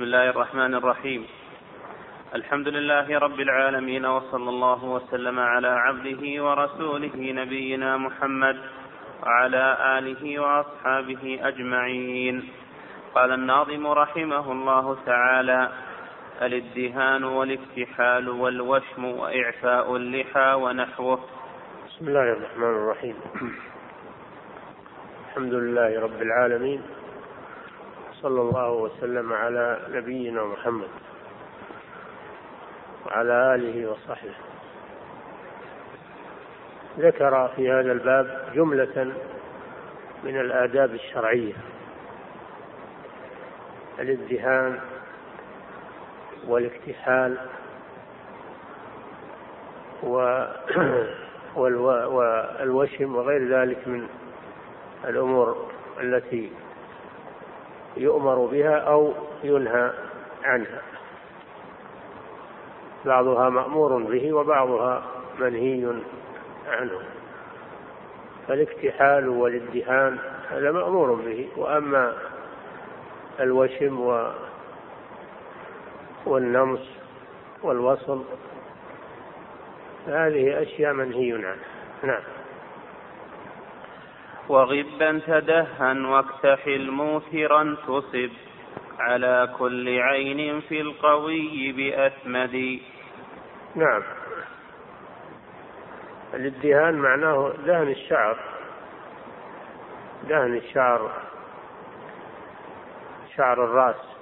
بسم الله الرحمن الرحيم. الحمد لله رب العالمين وصلى الله وسلم على عبده ورسوله نبينا محمد وعلى آله وأصحابه أجمعين. قال الناظم رحمه الله تعالى الإدهان والإكتحال والوشم وإعفاء اللحى ونحوه. بسم الله الرحمن الرحيم. الحمد لله رب العالمين صلى الله وسلم على نبينا محمد وعلى آله وصحبه. ذكر في هذا الباب جملة من الآداب الشرعية الادهان والاكتحال والوشم وغير ذلك من الأمور التي يؤمر بها أو ينهى عنها. بعضها مأمور به وبعضها منهي عنه. فالاكتحال والادهان هذا مأمور به. وأما الوشم و والنمص والوصل هذه أشياء منهي عنها. نعم. وغبا تدهن واكتحل موثرا تصب. على كل عين في القوي بأثمد نعم. الادهان معناه دهن الشعر. دهن الشعر. شعر الرأس.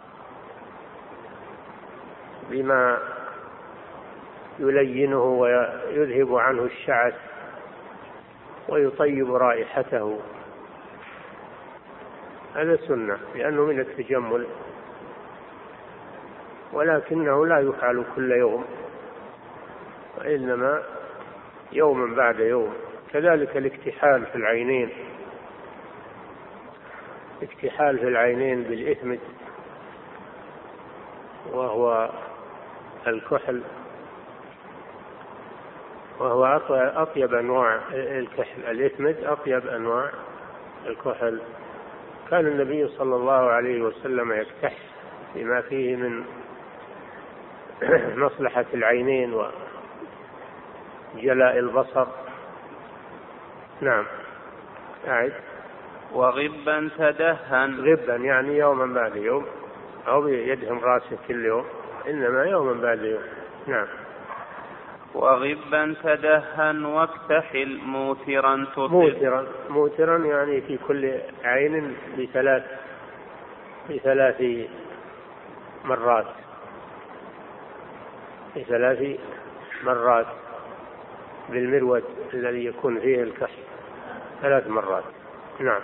بما يلينه ويذهب عنه الشعث. ويطيب رائحته. هذا سنة لأنه من التجمل. ولكنه لا يفعل كل يوم وإنما يوما بعد يوم. كذلك الاكتحال في العينين. اكتحال في العينين بالإثمد وهو الكحل. وهو أطيب أنواع الكحل. الإثمد أطيب أنواع الكحل. كان النبي صلى الله عليه وسلم يكتحل بما فيه من مصلحة العينين وجلاء البصر. نعم. أعد. وغبا تدهن. غبا يعني يوما بعد يوم أو يدهن راسه كل يوم إنما يوما بعد يوم نعم. وغبا تدهن واكتحل موترا تصب موترا موترا يعني في كل عين بثلاث بثلاث مرات. بثلاث مرات بالمرود الذي يكون فيه الكحل ثلاث مرات. نعم.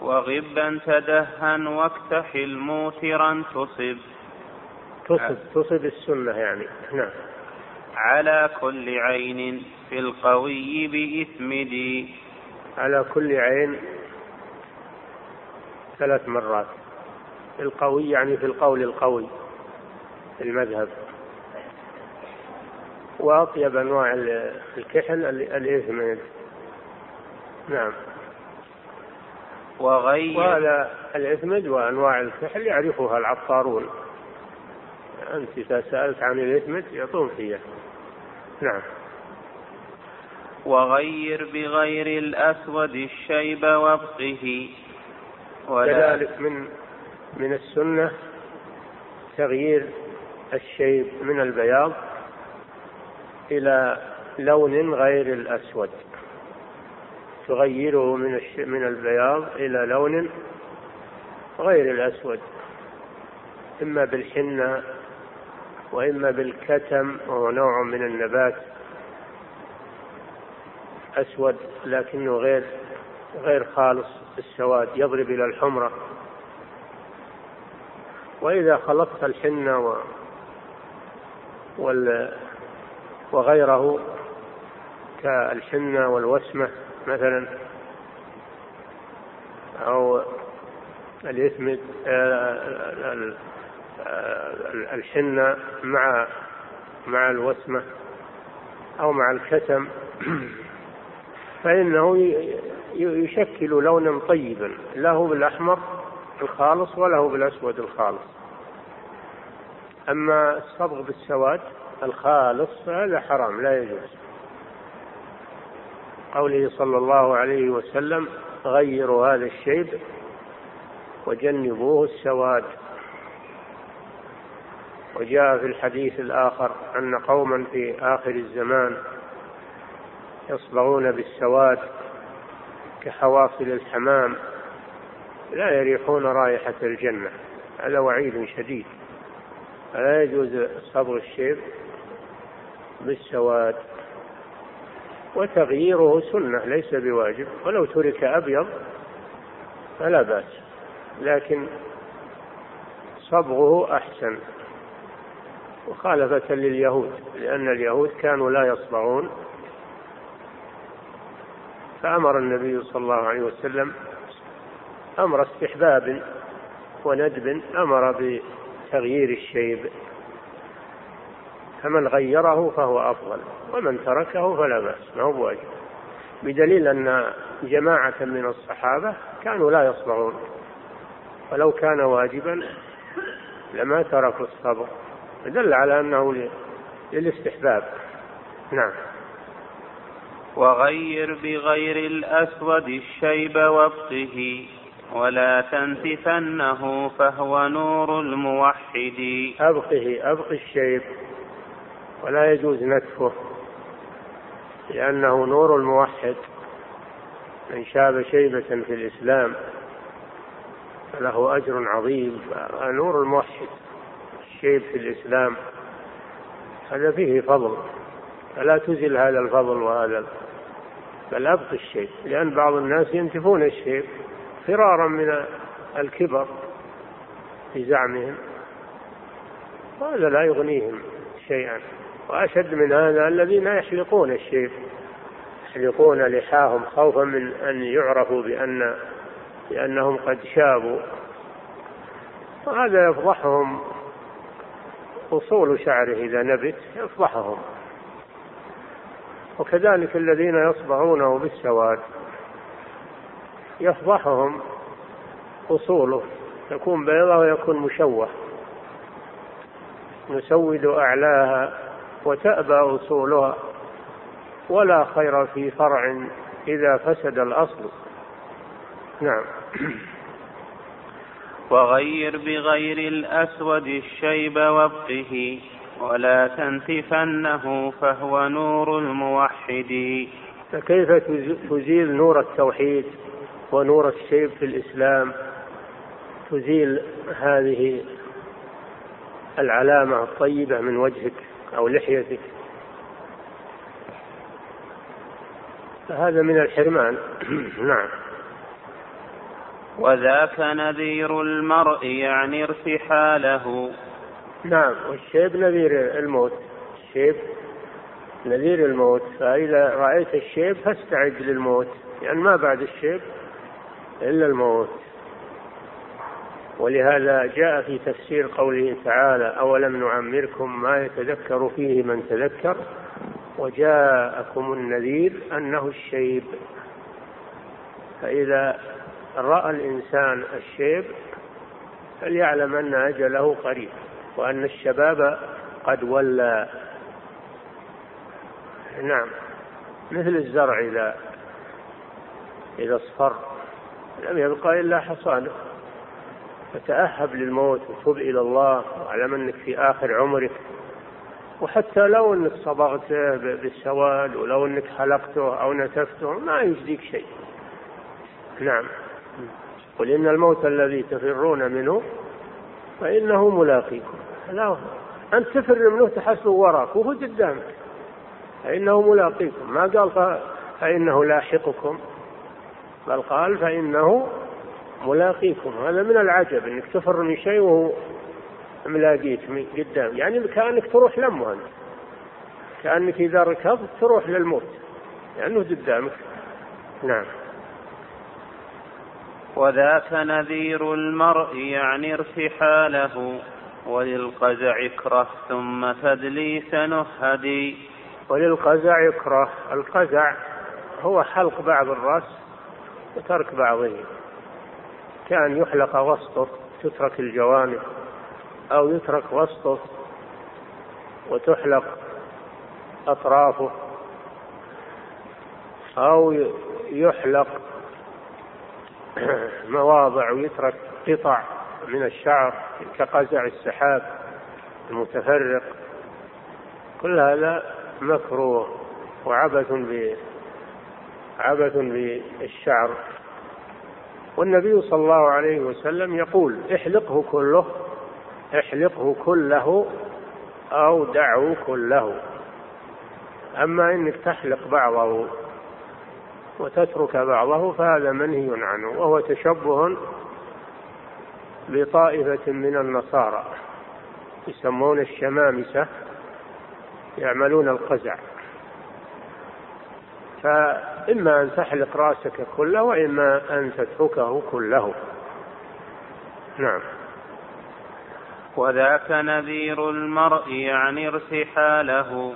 وغبا تدهن واكتحل موترا تصب. تصب. تصب السنة يعني. نعم. على كل عين في القوي بإثمدي على كل عين ثلاث مرات. القوي يعني في القول القوي في المذهب. وأطيب أنواع الكحل الإثمد نعم. وغير وهذا الإثمد وأنواع الكحل يعرفها العطارون. أنت إذا سألت عن الإثمد يعطون فيها. نعم. وغير بغير الأسود الشيب وابقه كذلك من من السنة تغيير الشيب من البياض إلى لون غير الأسود. تغيره من من البياض إلى لون غير الأسود. إما بالحنة وإما بالكتم وهو نوع من النبات أسود لكنه غير غير خالص السواد يضرب إلى الحمرة. وإذا خلطت الحنة و وال وغيره كالحنة والوسمة مثلا أو الإثمد آه، الحنة مع مع الوسمة أو مع الكتم. فإنه يشكل لونا طيبا له بالأحمر الخالص وله بالأسود الخالص. أما الصبغ بالسواد الخالص فهذا حرام لا يجوز. قوله صلى الله عليه وسلم غيروا هذا الشيب وجنبوه السواد. وجاء في الحديث الآخر أن قوما في آخر الزمان يصبغون بالسواد كحواصل الحمام لا يريحون رائحة الجنة. هذا وعيد شديد. فلا يجوز صبغ الشيب بالسواد. وتغييره سنة ليس بواجب. ولو ترك أبيض فلا بأس. لكن صبغه أحسن. مخالفة لليهود لأن اليهود كانوا لا يصبغون فأمر النبي صلى الله عليه وسلم أمر استحباب وندب أمر بتغيير الشيب. فمن غيره فهو أفضل ومن تركه فلا بأس ما هو بواجب. بدليل أن جماعة من الصحابة كانوا لا يصبغون ولو كان واجبا لما تركوا الصبر. دل على أنه للاستحباب. نعم. وغير بغير الأسود الشيب وابقه ولا تنتفنه فهو نور الموحد. أبقه أبق الشيب. ولا يجوز نتفه لأنه نور الموحد. من شاب شيبة في الإسلام له أجر عظيم. نور الموحد. الشيب في الإسلام هذا فيه فضل فلا تزل هذا الفضل وهذا بل أبق الشيب لأن بعض الناس ينتفون الشيب فرارا من الكبر في زعمهم وهذا لا يغنيهم شيئا وأشد من هذا الذين يحلقون الشيب يحلقون لحاهم خوفا من أن يعرفوا بأن بأنهم قد شابوا وهذا يفضحهم أصول شعره إذا نبت يفضحهم وكذلك الذين يصبغونه بالسواد يفضحهم أصوله تكون بيضاء ويكون مشوه. نسود أعلاها وتأبى أصولها ولا خير في فرع إذا فسد الأصل. نعم. وغير بغير الأسود الشيب وابقه ولا تنتفنه فهو نور الموحد. فكيف تزيل نور التوحيد ونور الشيب في الإسلام؟ تزيل هذه العلامة الطيبة من وجهك أو لحيتك. فهذا من الحرمان. نعم. وذاك نذير المرء يعني ارتحاله. نعم والشيب نذير الموت. الشيب نذير الموت. فإذا رأيت الشيب فاستعد للموت يعني ما بعد الشيب إلا الموت. ولهذا جاء في تفسير قوله تعالى أولم نعمركم ما يتذكر فيه من تذكر؟ وجاءكم النذير أنه الشيب. فإذا رأى الإنسان الشيب فليعلم أن أجله قريب وأن الشباب قد ولى نعم. مثل الزرع إذا إذا اصفر لم يبقى إلا حصانه فتأهب للموت وتب إلى الله وأعلم أنك في آخر عمرك. وحتى لو أنك صبغته بالسواد ولو أنك حلقته أو نتفته ما يجديك شيء. نعم. قل إن الموت الذي تفرون منه فإنه ملاقيكم. لا أنت تفر منه تحسه وراك وهو قدامك. فإنه ملاقيكم. ما قال فإنه لاحقكم. بل قال فإنه ملاقيكم. هذا من العجب إنك تفر من شيء وهو ملاقيك قدام. يعني كأنك تروح لمه انت كأنك إذا ركضت تروح للموت. لأنه يعني قدامك. نعم. وذاك نذير المرء يعني ارتحاله وللقزع اكره ثم تدليس نهدي. وللقزع يكره القزع هو حلق بعض الرأس وترك بعضه. كأن يحلق وسطه تترك الجوانب أو يترك وسطه وتحلق أطرافه أو يحلق مواضع ويترك قطع من الشعر كقزع السحاب المتفرق. كل هذا مكروه وعبث ب عبث بالشعر. والنبي صلى الله عليه وسلم يقول احلقه كله احلقه كله أو دعه كله. أما إنك تحلق بعضه وتترك بعضه فهذا منهي عنه وهو تشبه بطائفة من النصارى يسمون الشمامسة يعملون القزع. فإما أن تحلق رأسك كله وإما أن تتركه كله. نعم. وذاك نذير المرء يعني ارتحاله.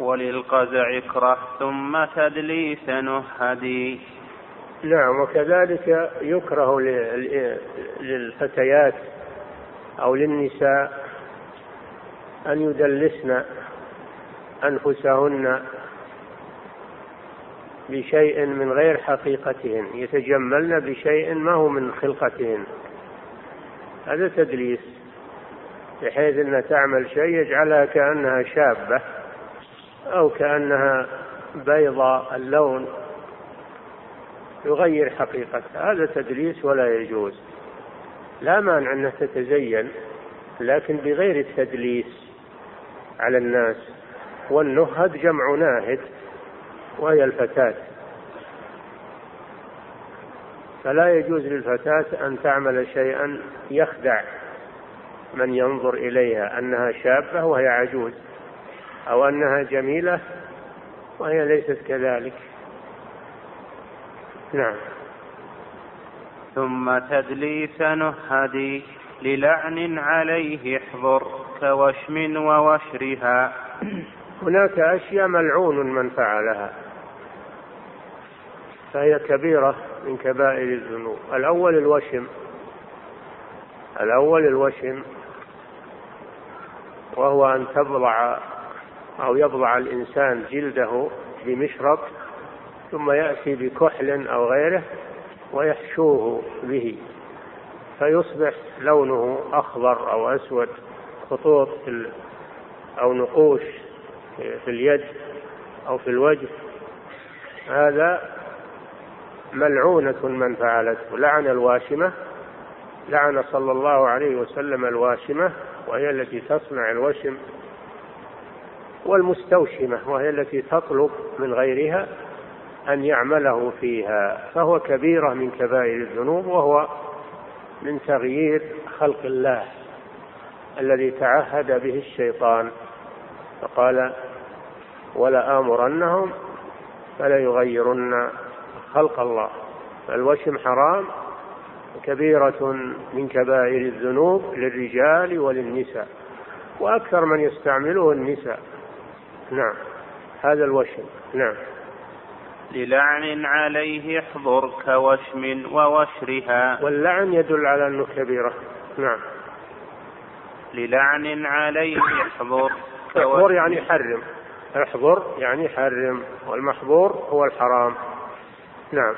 وللقزع اكره ثم تدليس نهدي. نعم وكذلك يكره للفتيات أو للنساء أن يدلسن أنفسهن بشيء من غير حقيقتهن يتجملن بشيء ما هو من خلقتهن. هذا تدليس بحيث أنها تعمل شيء يجعلها كأنها شابة. أو كأنها بيضاء اللون يغير حقيقتها. هذا تدليس ولا يجوز. لا مانع أنها تتزين لكن بغير التدليس على الناس. والنهد جمع ناهد وهي الفتاة. فلا يجوز للفتاة أن تعمل شيئا يخدع من ينظر إليها أنها شابة وهي عجوز. أو أنها جميلة وهي ليست كذلك. نعم. ثم تدليس نهدي للعن عليه احضر كوشم ووشرها. هناك أشياء ملعون من فعلها. فهي كبيرة من كبائر الذنوب. الأول الوشم. الأول الوشم. وهو أن تبضع أو يبضع الإنسان جلده بمشرط ثم يأتي بكحل أو غيره ويحشوه به. فيصبح لونه أخضر أو أسود خطوط أو نقوش في اليد أو في الوجه. هذا ملعونة من فعلته. لعن الواشمة لعن صلى الله عليه وسلم الواشمة وهي التي تصنع الوشم. والمستوشمة وهي التي تطلب من غيرها أن يعمله فيها. فهو كبيرة من كبائر الذنوب وهو من تغيير خلق الله الذي تعهد به الشيطان. فقال ولآمرنهم فليغيرن خلق الله. فالوشم حرام كبيرة من كبائر الذنوب للرجال وللنساء وأكثر من يستعمله النساء. نعم. هذا الوشم نعم. للعن عليه احضر كوشم ووشرها واللعن يدل على أنه كبيرة نعم. للعن عليه احضر احضر يعني حرم. احضر يعني حرم. والمحظور هو الحرام. نعم.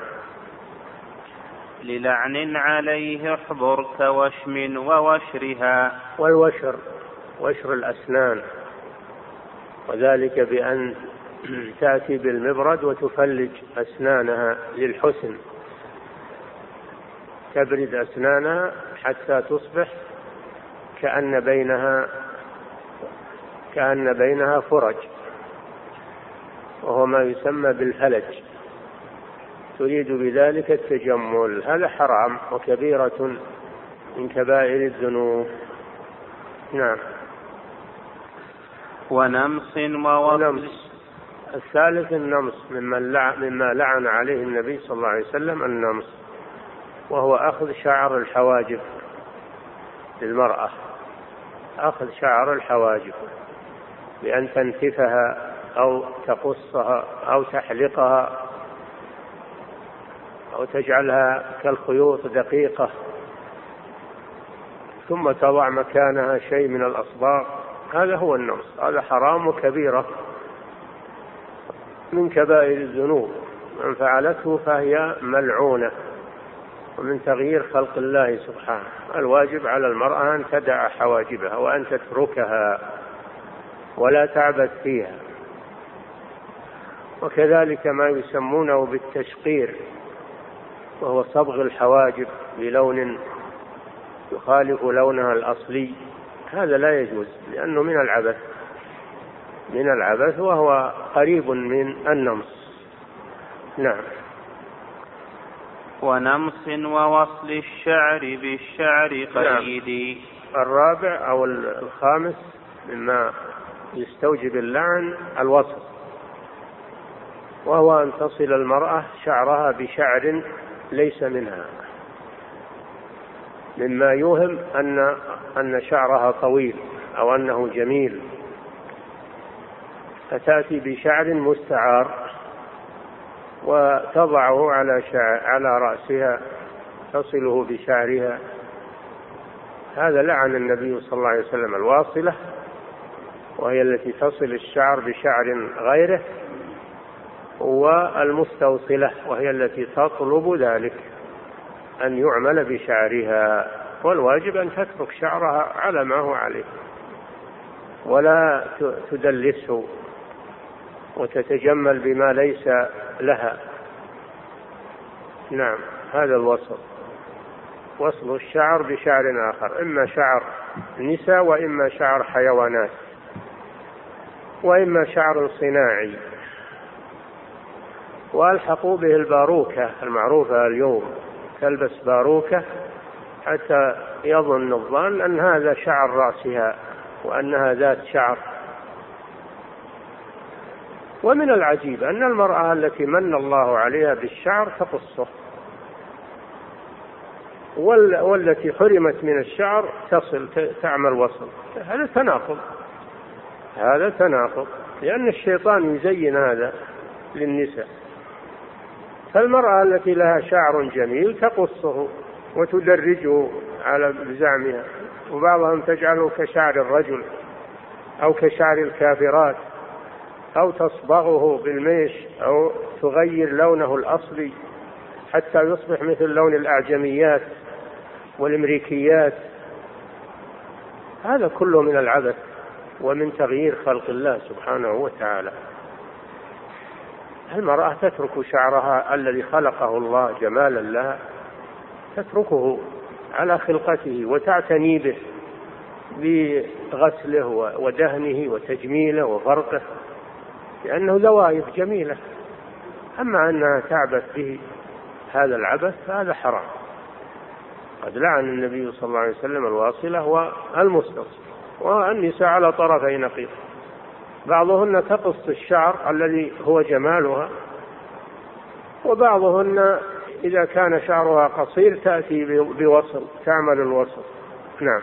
للعن عليه احضر كوشم ووشرها والوشر. وشر الأسنان. وذلك بأن تأتي بالمبرد وتفلج أسنانها للحسن. تبرد أسنانها حتى تصبح كأن بينها كأن بينها فرج وهو ما يسمى بالفلج. تريد بذلك التجمل. هذا حرام وكبيرة من كبائر الذنوب. نعم. ونمص ونمص الثالث النمص ممن مما لعن عليه النبي صلى الله عليه وسلم النمص وهو أخذ شعر الحواجب للمرأة. أخذ شعر الحواجب بأن تنتفها أو تقصها أو تحلقها أو تجعلها كالخيوط دقيقة ثم تضع مكانها شيء من الأصباغ. هذا هو النمص هذا حرام وكبيرة. من كبائر الذنوب. من فعلته فهي ملعونة. ومن تغيير خلق الله سبحانه. الواجب على المرأة أن تدع حواجبها وأن تتركها ولا تعبث فيها. وكذلك ما يسمونه بالتشقير وهو صبغ الحواجب بلون يخالف لونها الأصلي. هذا لا يجوز لأنه من العبث من العبث وهو قريب من النمص. نعم. ونمص ووصل الشعر بالشعر قيدي نعم. الرابع أو الخامس مما يستوجب اللعن الوصل. وهو أن تصل المرأة شعرها بشعر ليس منها. مما يوهم أن أن شعرها طويل أو أنه جميل. فتأتي بشعر مستعار وتضعه على شعر على رأسها تصله بشعرها. هذا لعن النبي صلى الله عليه وسلم الواصلة وهي التي تصل الشعر بشعر غيره والمستوصلة وهي التي تطلب ذلك. أن يعمل بشعرها والواجب أن تترك شعرها على ما هو عليه ولا تدلسه وتتجمل بما ليس لها. نعم هذا الوصل وصل الشعر بشعر آخر إما شعر نساء وإما شعر حيوانات وإما شعر صناعي. وألحقوا به الباروكة المعروفة اليوم. تلبس باروكة حتى يظن الظان أن هذا شعر رأسها وأنها ذات شعر. ومن العجيب أن المرأة التي من الله عليها بالشعر تقصه. والتي حرمت من الشعر تصل تعمل وصل. هذا تناقض. هذا تناقض. لأن الشيطان يزين هذا للنساء. فالمرأة التي لها شعر جميل تقصه وتدرجه على بزعمها وبعضهم تجعله كشعر الرجل أو كشعر الكافرات أو تصبغه بالميش أو تغير لونه الأصلي حتى يصبح مثل لون الأعجميات والأمريكيات. هذا كله من العبث ومن تغيير خلق الله سبحانه وتعالى. المرأة تترك شعرها الذي خلقه الله جمالا لها تتركه على خلقته وتعتني به بغسله ودهنه وتجميله وفرقه لأنه لوائف جميلة. أما أنها تعبث به هذا العبث فهذا حرام. قد لعن النبي صلى الله عليه وسلم الواصلة والمستصل والنساء على طرفي نقيض. بعضهن تقص الشعر الذي هو جمالها وبعضهن إذا كان شعرها قصير تأتي بوصل تعمل الوصل. نعم.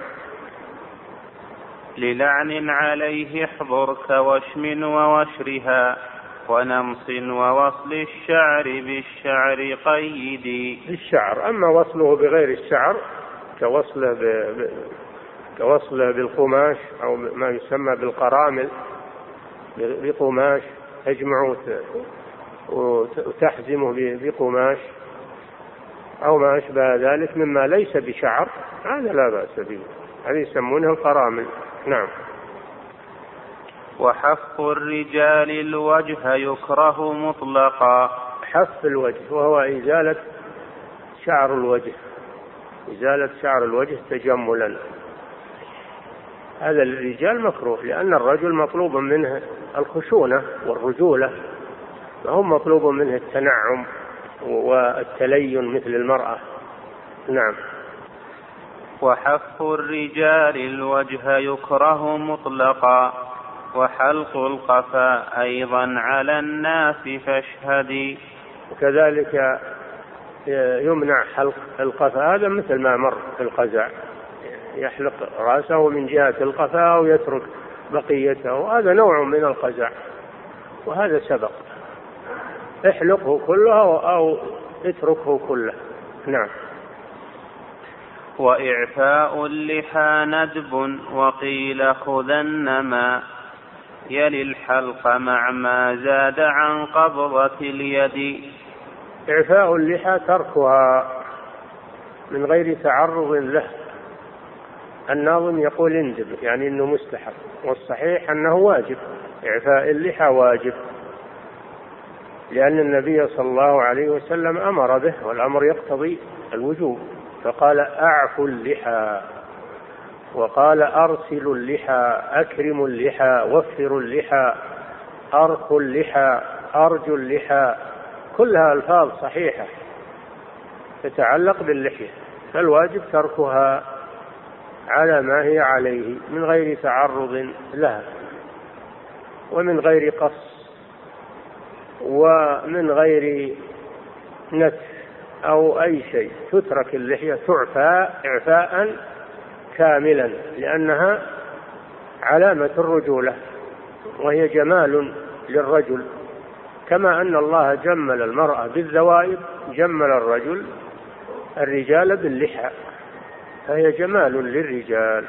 للعن عليه احضر كوشم ووشرها ونمص ووصل الشعر بالشعر قيدي. الشعر أما وصله بغير الشعر كوصله ب... ب... كوصله بالقماش أو ما يسمى بالقرامل بقماش تجمع وتحزمه بقماش أو ما أشبه ذلك مما ليس بشعر. هذا لا بأس به. هذه يسمونها القرامل نعم. وحف الرجال الوجه يكره مطلقا. حف الوجه وهو إزالة شعر الوجه. إزالة شعر الوجه تجملا. هذا للرجال مكروه لأن الرجل مطلوب منه الخشونة والرجولة فهو مطلوب منه التنعم والتلين مثل المرأة. نعم. وحف الرجال الوجه يكره مطلقا وحلق القفا أيضا على الناس فاشهدي وكذلك يمنع حلق القفا هذا مثل ما مر في القزع يحلق رأسه من جهة القفا ويترك بقيته. هذا نوع من القزع. وهذا سبق. احلقه كله أو اتركه كله. نعم. وإعفاء اللحى ندب وقيل خذنما يلي الحلق مع ما زاد عن قبضة اليد. إعفاء اللحى تركها من غير تعرض له. الناظم يقول اندب يعني إنه مستحب. والصحيح أنه واجب إعفاء اللحى واجب. لأن النبي صلى الله عليه وسلم أمر به والأمر يقتضي الوجوب. فقال اعفوا اللحى وقال ارسلوا اللحى اكرموا اللحى وفروا اللحى ارخوا اللحى ارجوا اللحى. كلها الفاظ صحيحة تتعلق باللحية فالواجب تركها على ما هي عليه من غير تعرض لها ومن غير قص ومن غير نتف أو أي شيء. تترك اللحية تعفى إعفاء كاملا لأنها علامة الرجولة وهي جمال للرجل. كما أن الله جمل المرأة بالذوائب جمل الرجل الرجال باللحى. فهي جمال للرجال.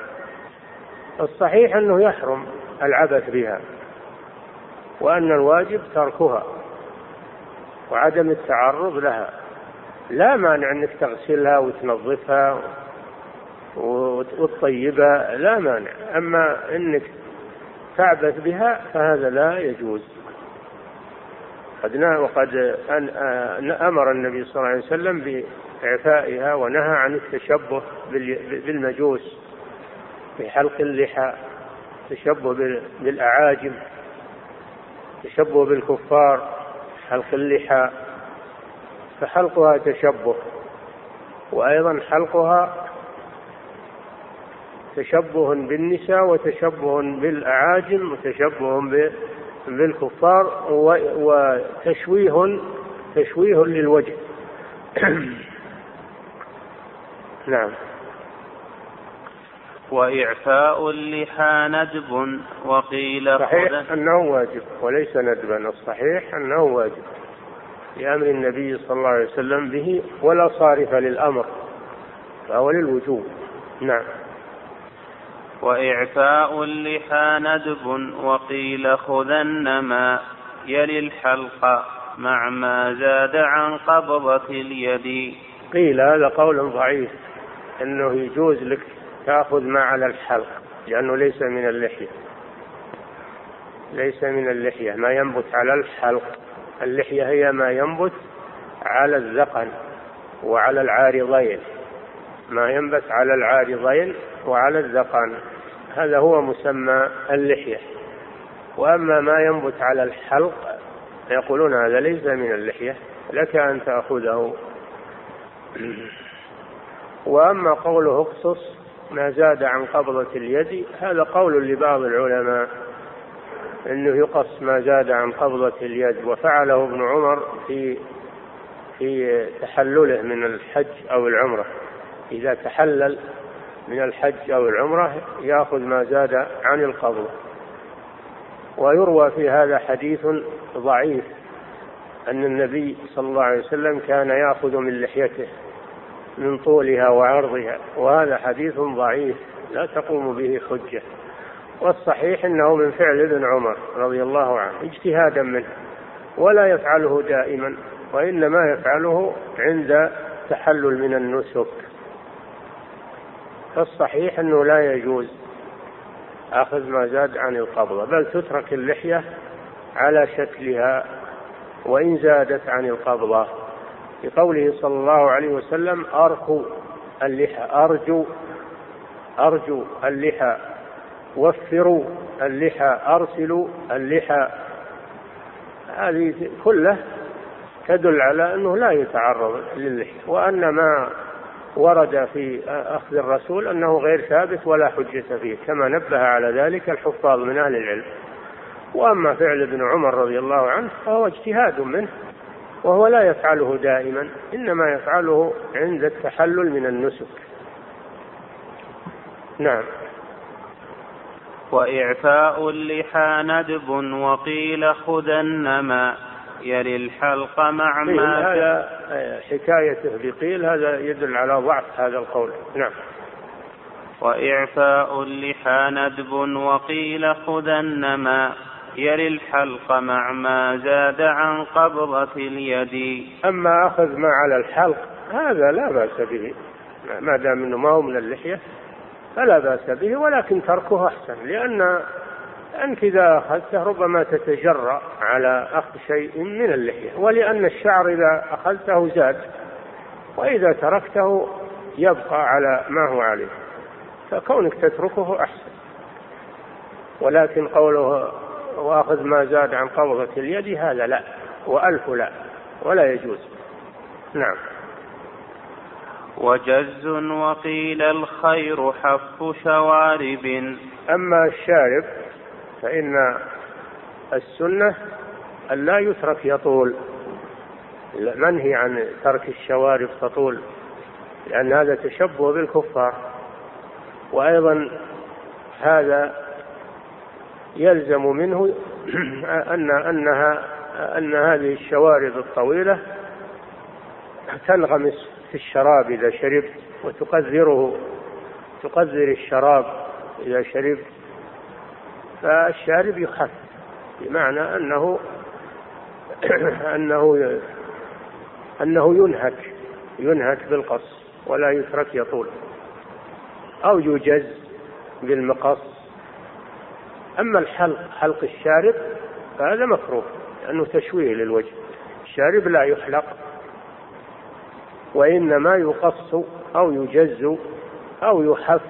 الصحيح أنه يحرم العبث بها وأن الواجب تركها وعدم التعرض لها. لا مانع أنك تغسلها وتنظفها وتطيبها لا مانع. أما أنك تعبث بها فهذا لا يجوز. قد وقد أمر النبي صلى الله عليه وسلم بإعفائها ونهى عن التشبه بالمجوس بحلق اللحى تشبه بالأعاجم تشبه بالكفار حلق اللحى. فحلقها تشبه وأيضا حلقها تشبه بالنساء وتشبه بالأعاجم وتشبه بالكفار وتشويه تشويه للوجه. نعم. وإعفاء اللحى ندب وقيل صحيح أنه واجب وليس ندبا الصحيح أنه واجب لأمر النبي صلى الله عليه وسلم به ولا صارف للأمر فهو للوجوب. نعم. وإعفاء اللحى ندب وقيل خذن ما يلي الحلق مع ما زاد عن قبضة اليد. قيل هذا قول ضعيف. أنه يجوز لك تأخذ ما على الحلق لأنه ليس من اللحية. ليس من اللحية ما ينبت على الحلق. اللحية هي ما ينبت على الذقن وعلى العارضين. ما ينبت على العارضين وعلى الذقن. هذا هو مسمى اللحية. وأما ما ينبت على الحلق يقولون هذا ليس من اللحية لك أن تأخذه. وأما قوله أقصص ما زاد عن قبضة اليد هذا قول لبعض العلماء أنه يقص ما زاد عن قبضة اليد وفعله ابن عمر في في تحلله من الحج أو العمرة. إذا تحلل من الحج أو العمرة يأخذ ما زاد عن القبضة ويروى في هذا حديث ضعيف أن النبي صلى الله عليه وسلم كان يأخذ من لحيته. من طولها وعرضها وهذا حديث ضعيف لا تقوم به حجة. والصحيح أنه من فعل ابن عمر رضي الله عنه اجتهادا منه ولا يفعله دائما وإنما يفعله عند تحلل من النسك. فالصحيح أنه لا يجوز أخذ ما زاد عن القبضة بل تترك اللحية على شكلها وإن زادت عن القبضة لقوله صلى الله عليه وسلم أرخوا اللحى أرجو أرجو اللحى وفروا اللحى أرسلوا اللحى. هذه كله تدل على أنه لا يتعرض للحية وأن ما ورد في أخذ الرسول أنه غير ثابت ولا حجة فيه كما نبه على ذلك الحفاظ من أهل العلم. وأما فعل ابن عمر رضي الله عنه فهو اجتهاد منه. وهو لا يفعله دائما إنما يفعله عند التحلل من النسك. نعم. وإعفاء اللحى ندب وقيل خذن ما يلي الحلق مع ما هذا حكايته بقيل هذا يدل على ضعف هذا القول. نعم. وإعفاء اللحى ندب وقيل خذنما يلي الحلق مع ما زاد عن قبضة اليد. أما أخذ ما على الحلق هذا لا بأس به. ما دام أنه ما هو من اللحية فلا بأس به ولكن تركه أحسن. لأن أنت إذا أخذته ربما تتجرأ على أخذ شيء من اللحية ولأن الشعر إذا أخذته زاد وإذا تركته يبقى على ما هو عليه. فكونك تتركه أحسن. ولكن قوله وأخذ ما زاد عن قبضة اليد هذا لا وألف لا ولا يجوز. نعم. وجز وقيل الخير حف شوارب. أما الشارب فإن السنة أن لا يترك يطول. منهي عن ترك الشوارب تطول لأن هذا تشبه بالكفار. وأيضا هذا يلزم منه أن أنها أن هذه الشوارب الطويلة تنغمس في الشراب إذا شربت وتقذره تقذر الشراب إذا شربت. فالشارب يخف بمعنى أنه أنه أنه ينهك ينهك بالقص ولا يترك يطول. أو يجز بالمقص. أما الحلق حلق الشارب فهذا مكروه لأنه تشويه للوجه. الشارب لا يحلق وإنما يقص أو يجز أو يحف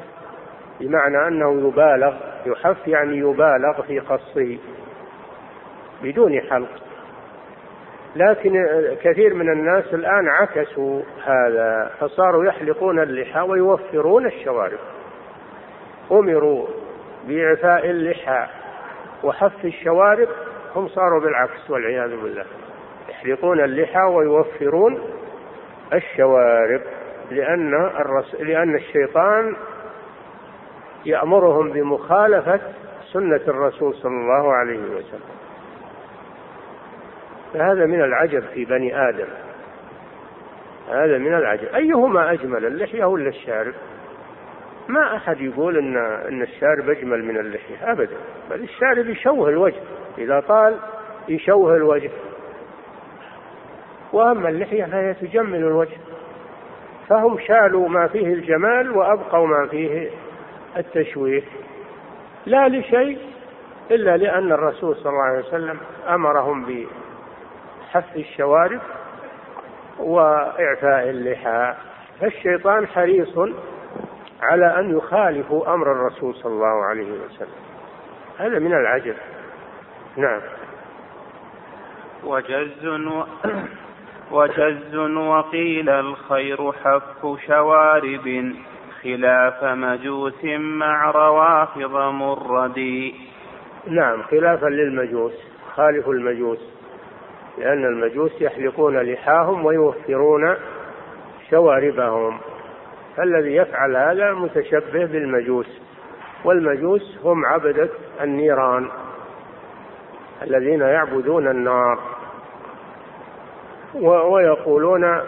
بمعنى أنه يبالغ يحف يعني يبالغ في قصه بدون حلق. لكن كثير من الناس الآن عكسوا هذا فصاروا يحلقون اللحى ويوفرون الشوارب. أمروا بإعفاء اللحى وحف الشوارب هم صاروا بالعكس والعياذ بالله. يحلقون اللحى ويوفرون الشوارب لأن الرس... لأن الشيطان يأمرهم بمخالفة سنة الرسول صلى الله عليه وسلم. فهذا من العجب في بني آدم. هذا من العجب. أيهما أجمل اللحية ولا الشارب؟ ما أحد يقول إن إن الشارب أجمل من اللحية أبدا. بل الشارب يشوه الوجه. إذا طال يشوه الوجه. وأما اللحية فهي تجمل الوجه. فهم شالوا ما فيه الجمال وأبقوا ما فيه التشويه. لا لشيء إلا لأن الرسول صلى الله عليه وسلم أمرهم بحف الشوارب وإعفاء اللحى. فالشيطان حريص على أن يخالفوا أمر الرسول صلى الله عليه وسلم. هذا من العجب. نعم. وجز و... وجز وقيل الخير حف شوارب خلاف مجوس مع روافض مردي نعم خلافا للمجوس خالف المجوس لأن المجوس يحلقون لحاهم ويوفرون شواربهم. فالذي يفعل هذا متشبه بالمجوس والمجوس هم عبدة النيران الذين يعبدون النار ويقولون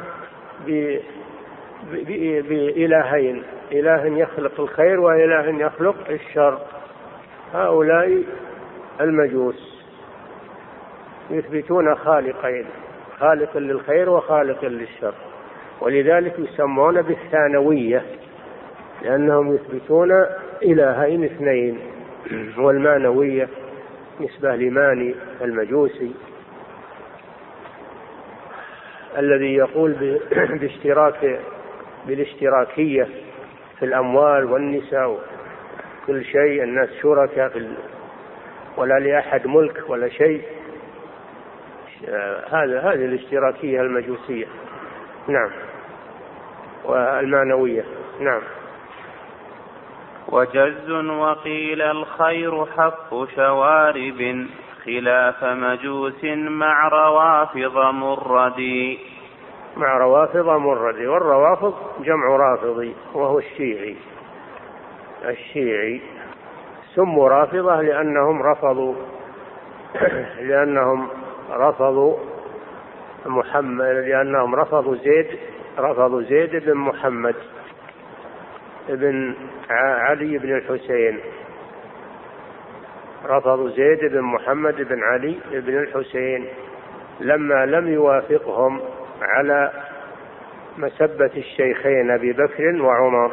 بإلهين إله يخلق الخير وإله يخلق الشر هؤلاء المجوس يثبتون خالقين خالق للخير وخالق للشر. ولذلك يسمون بالثانوية لأنهم يثبتون إلهين اثنين والمانوية نسبة لماني المجوسي الذي يقول باشتراك بالاشتراكية في الأموال والنساء كل شيء الناس شركاء في ولا لأحد ملك ولا شيء. هذا هذه الاشتراكية المجوسية. نعم. والمعنوية. نعم. وجز وقيل الخير حق شوارب خلاف مجوس مع روافض مردي مع روافض مردي والروافض جمع رافضي وهو الشيعي. الشيعي سموا رافضة لأنهم رفضوا لأنهم رفضوا محمد لأنهم رفضوا زيد رفضوا زيد بن محمد بن علي بن الحسين. رفضوا زيد بن محمد بن علي بن الحسين. لما لم يوافقهم على مسبة الشيخين أبي بكر وعمر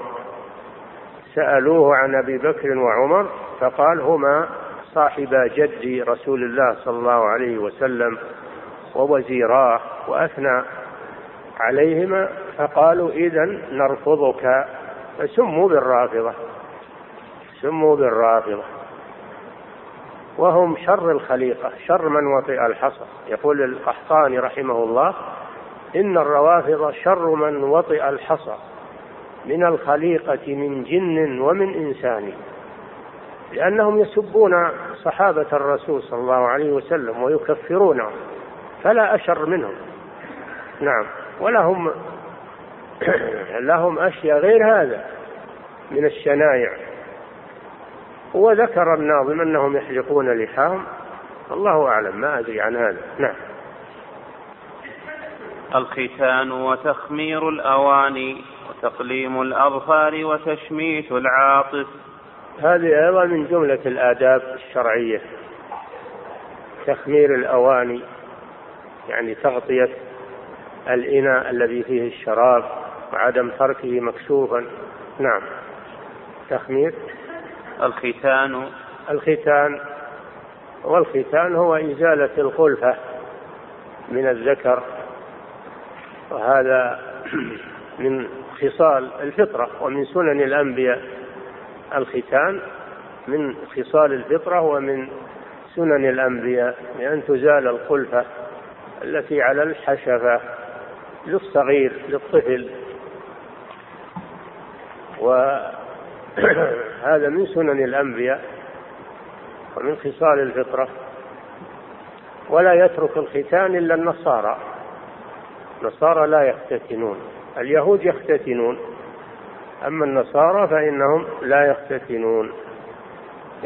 سألوه عن أبي بكر وعمر فقال هما صاحبا جد رسول الله صلى الله عليه وسلم. ووزيراه وأثنى عليهما فقالوا إذا نرفضك. فسموا بالرافضة سموا بالرافضة. وهم شر الخليقة شر من وطئ الحصى. يقول القحطاني رحمه الله إن الروافض شر من وطئ الحصى من الخليقة من جن ومن إنسان. لأنهم يسبون صحابة الرسول صلى الله عليه وسلم ويكفرونهم فلا أشر منهم. نعم. ولهم لهم أشياء غير هذا من الشنايع. وذكر الناظم أنهم يحلقون لحاهم الله أعلم ما أدري عن هذا. نعم. الختان وتخمير الأواني وتقليم الأظفار وتشميت العاطف. هذه أيضا من جملة الآداب الشرعية. تخمير الأواني يعني تغطية الإناء الذي فيه الشراب وعدم تركه مكشوفا. نعم. تخمير. الختان. الختان. والختان هو إزالة الخلفة من الذكر وهذا من خصال الفطرة ومن سنن الأنبياء. الختان من خصال الفطرة ومن سنن الأنبياء لأن تزال الخلفة التي على الحشفة للصغير للطفل. وهذا من سنن الأنبياء ومن خصال الفطرة. ولا يترك الختان إلا النصارى. النصارى لا يختتنون. اليهود يختتنون. أما النصارى فإنهم لا يختتنون.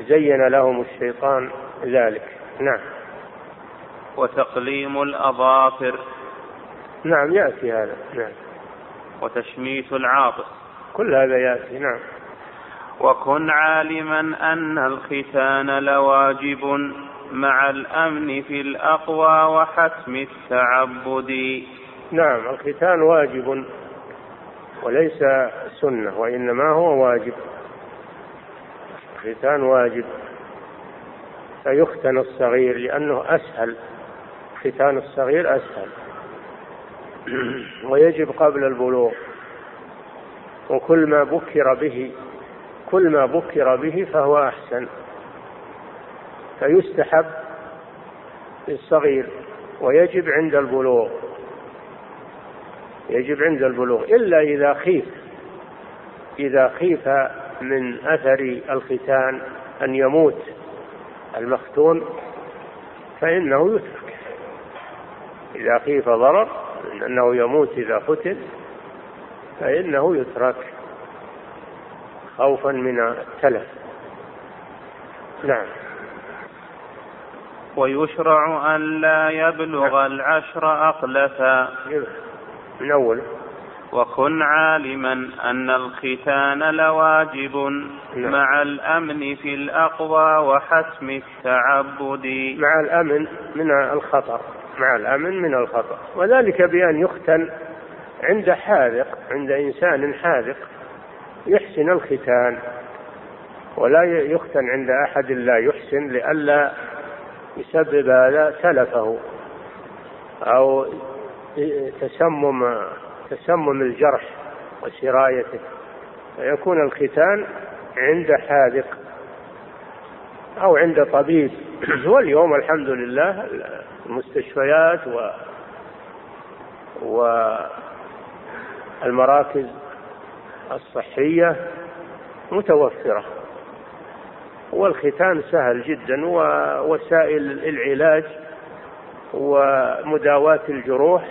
زين لهم الشيطان ذلك. نعم. وتقليم الأظافر. نعم يأتي هذا. نعم. وتشميت العاطف. كل هذا يأتي نعم. وكن عالما أن الختان لواجب مع الأمن في الأقوى وحتم التعبد. نعم الختان واجب وليس سنة وإنما هو واجب. الختان واجب. فيختن الصغير لأنه أسهل. ختان الصغير أسهل. ويجب قبل البلوغ. وكل ما بكر به كل ما بكر به فهو أحسن. فيستحب للصغير. ويجب عند البلوغ. يجب عند البلوغ. إلا إذا خيف. إذا خيف من أثر الختان أن يموت المختون فإنه يترك. إذا خيف ضرر أنه يموت إذا ختن فإنه يترك خوفا من التلف. نعم. ويشرع أن لا يبلغ العشر أقلفا من أول. وكن عالما أن الختان لواجب نعم. مع الأمن في الأقوى وحتم التعبد. مع الأمن من الخطر مع الأمن من الخطر وذلك بأن يختن عند حاذق عند إنسان حاذق يحسن الختان. ولا يختن عند أحد لا يحسن لئلا يسبب هذا تلفه أو تسمم تسمم الجرح وسرايته. فيكون الختان عند حاذق أو عند طبيب. واليوم الحمد لله المستشفيات و والمراكز الصحية متوفرة. والختان سهل جدا ووسائل العلاج ومداواة الجروح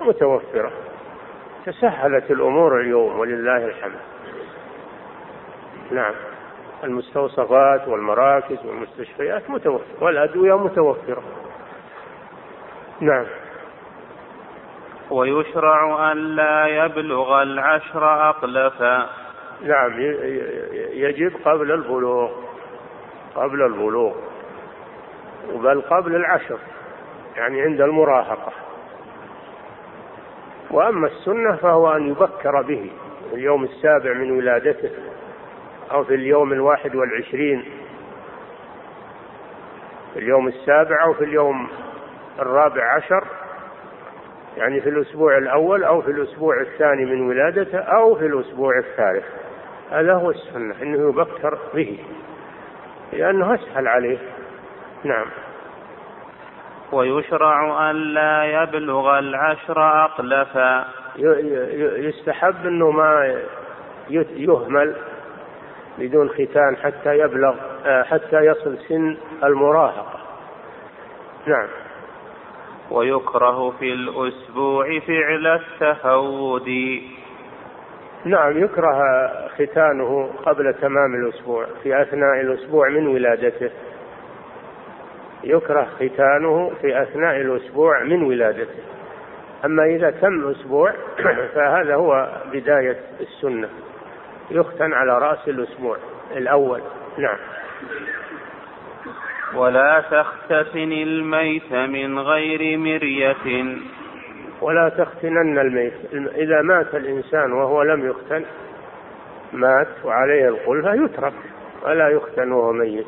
متوفرة. تسهلت الأمور اليوم ولله الحمد. نعم. المستوصفات والمراكز والمستشفيات متوفرة والأدوية متوفرة. نعم. ويشرع أن لا يبلغ العشر أقلفا نعم يجب قبل البلوغ قبل البلوغ بل قبل العشر يعني عند المراهقة. وأما السنة فهو أن يبكر به في اليوم السابع من ولادته أو في اليوم الواحد والعشرين في اليوم السابع أو في اليوم الرابع عشر يعني في الأسبوع الأول أو في الأسبوع الثاني من ولادته أو في الأسبوع الثالث. هذا هو السنة أنه يبكر به لأنه أسهل عليه. نعم. ويشرع أن لا يبلغ العشر أقلفا. يستحب أنه ما يهمل بدون ختان حتى يبلغ آه، حتى يصل سن المراهقة. نعم. ويكره في الأسبوع فعل التهود. نعم يكره ختانه قبل تمام الأسبوع في أثناء الأسبوع من ولادته. يكره ختانه في أثناء الأسبوع من ولادته. أما إذا تم أسبوع فهذا هو بداية السنة. يختن على رأس الأسبوع الأول. نعم. ولا تختتن الميت من غير مرية. ولا تختنن الميت. إذا مات الإنسان وهو لم يختن مات وعليه القلفة يترك. ولا يختن وهو ميت.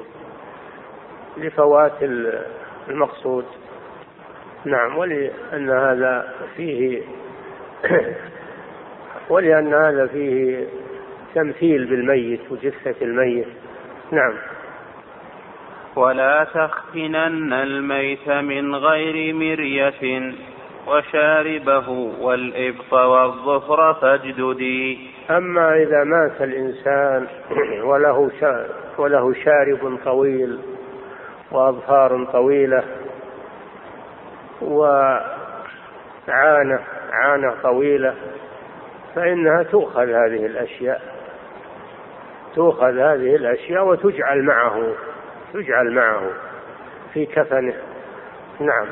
لفوات المقصود. نعم ولأن هذا فيه ولأن هذا فيه تمثيل بالميت وجثة الميت. نعم. ولا تختنن الميت من غير مرية وشاربه والإبط والظفر فاجددي. أما إذا مات الإنسان وله وله شارب طويل وأظفار طويلة وعانة عانة طويلة فإنها تؤخذ هذه الأشياء تؤخذ هذه الأشياء وتجعل معه. تجعل معه في كفنه. نعم.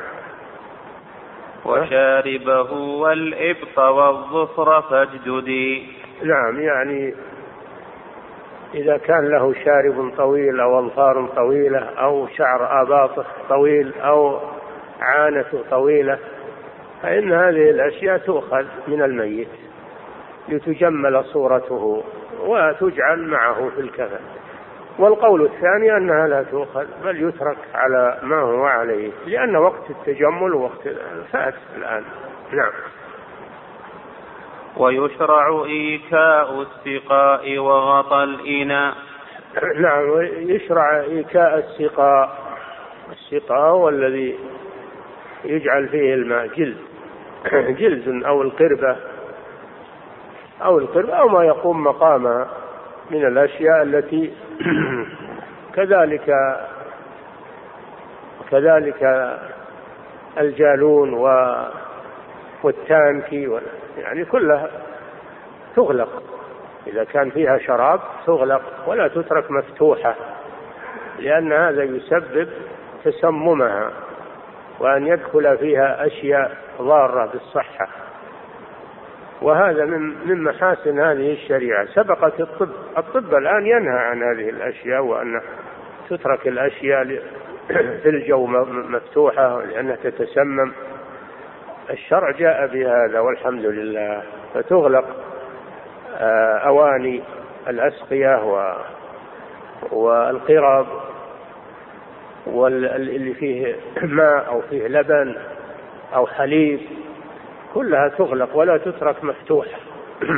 وشاربه والإبط والظفر فاجددي. نعم يعني إذا كان له شارب طويل أو أظفار طويلة أو شعر آباطه طويل أو عانة طويلة فإن هذه الأشياء تؤخذ من الميت لتجمل صورته وتجعل معه في الكفن. والقول الثاني أنها لا تؤخذ بل يترك على ما هو عليه لأن وقت التجمل وقت فات الآن. نعم. ويشرع إيكاء السقاء وغطى الإناء. نعم يشرع إيكاء السقاء. السقاء هو الذي يجعل فيه الماء جلد. جلد أو القربة أو القربة أو ما يقوم مقامها. من الأشياء التي كذلك كذلك الجالون و والتانكي يعني كلها تغلق. إذا كان فيها شراب تغلق ولا تترك مفتوحة لأن هذا يسبب تسممها وأن يدخل فيها أشياء ضارة بالصحة. وهذا من من محاسن هذه الشريعة. سبقت الطب. الطب الآن ينهى عن هذه الأشياء وأن تترك الأشياء في الجو مفتوحة لأنها تتسمم. الشرع جاء بهذا والحمد لله. فتغلق آه، أواني الأسقية و والقرب واللي فيه ماء أو فيه لبن أو حليب كلها تغلق ولا تترك مفتوحة.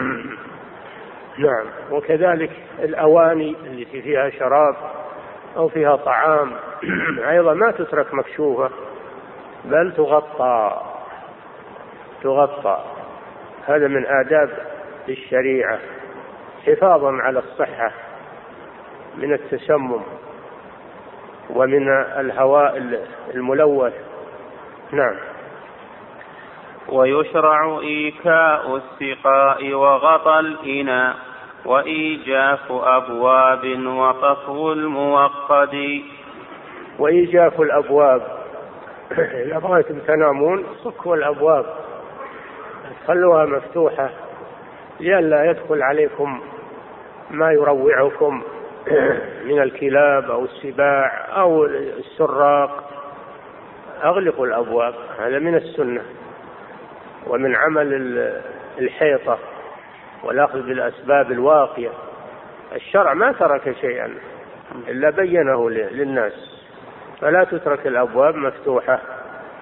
نعم. وكذلك الأواني التي فيها شراب أو فيها طعام أيضا ما تترك مكشوفة بل تغطى تغطى. هذا من آداب الشريعة حفاظا على الصحة من التسمم ومن الهواء الملوث. نعم. ويشرع إيكاء السقاء وغطى الإناء وإيجاف أبواب وطفو الموقد. وإيجاف الأبواب. إذا بغيتم تنامون صكوا الأبواب. خلوها مفتوحة لئلا يدخل عليكم ما يروعكم من الكلاب أو السباع أو السراق. أغلقوا الأبواب هذا من السنة. ومن عمل الحيطة والأخذ بالأسباب الواقية. الشرع ما ترك شيئا إلا بينه للناس. فلا تترك الأبواب مفتوحة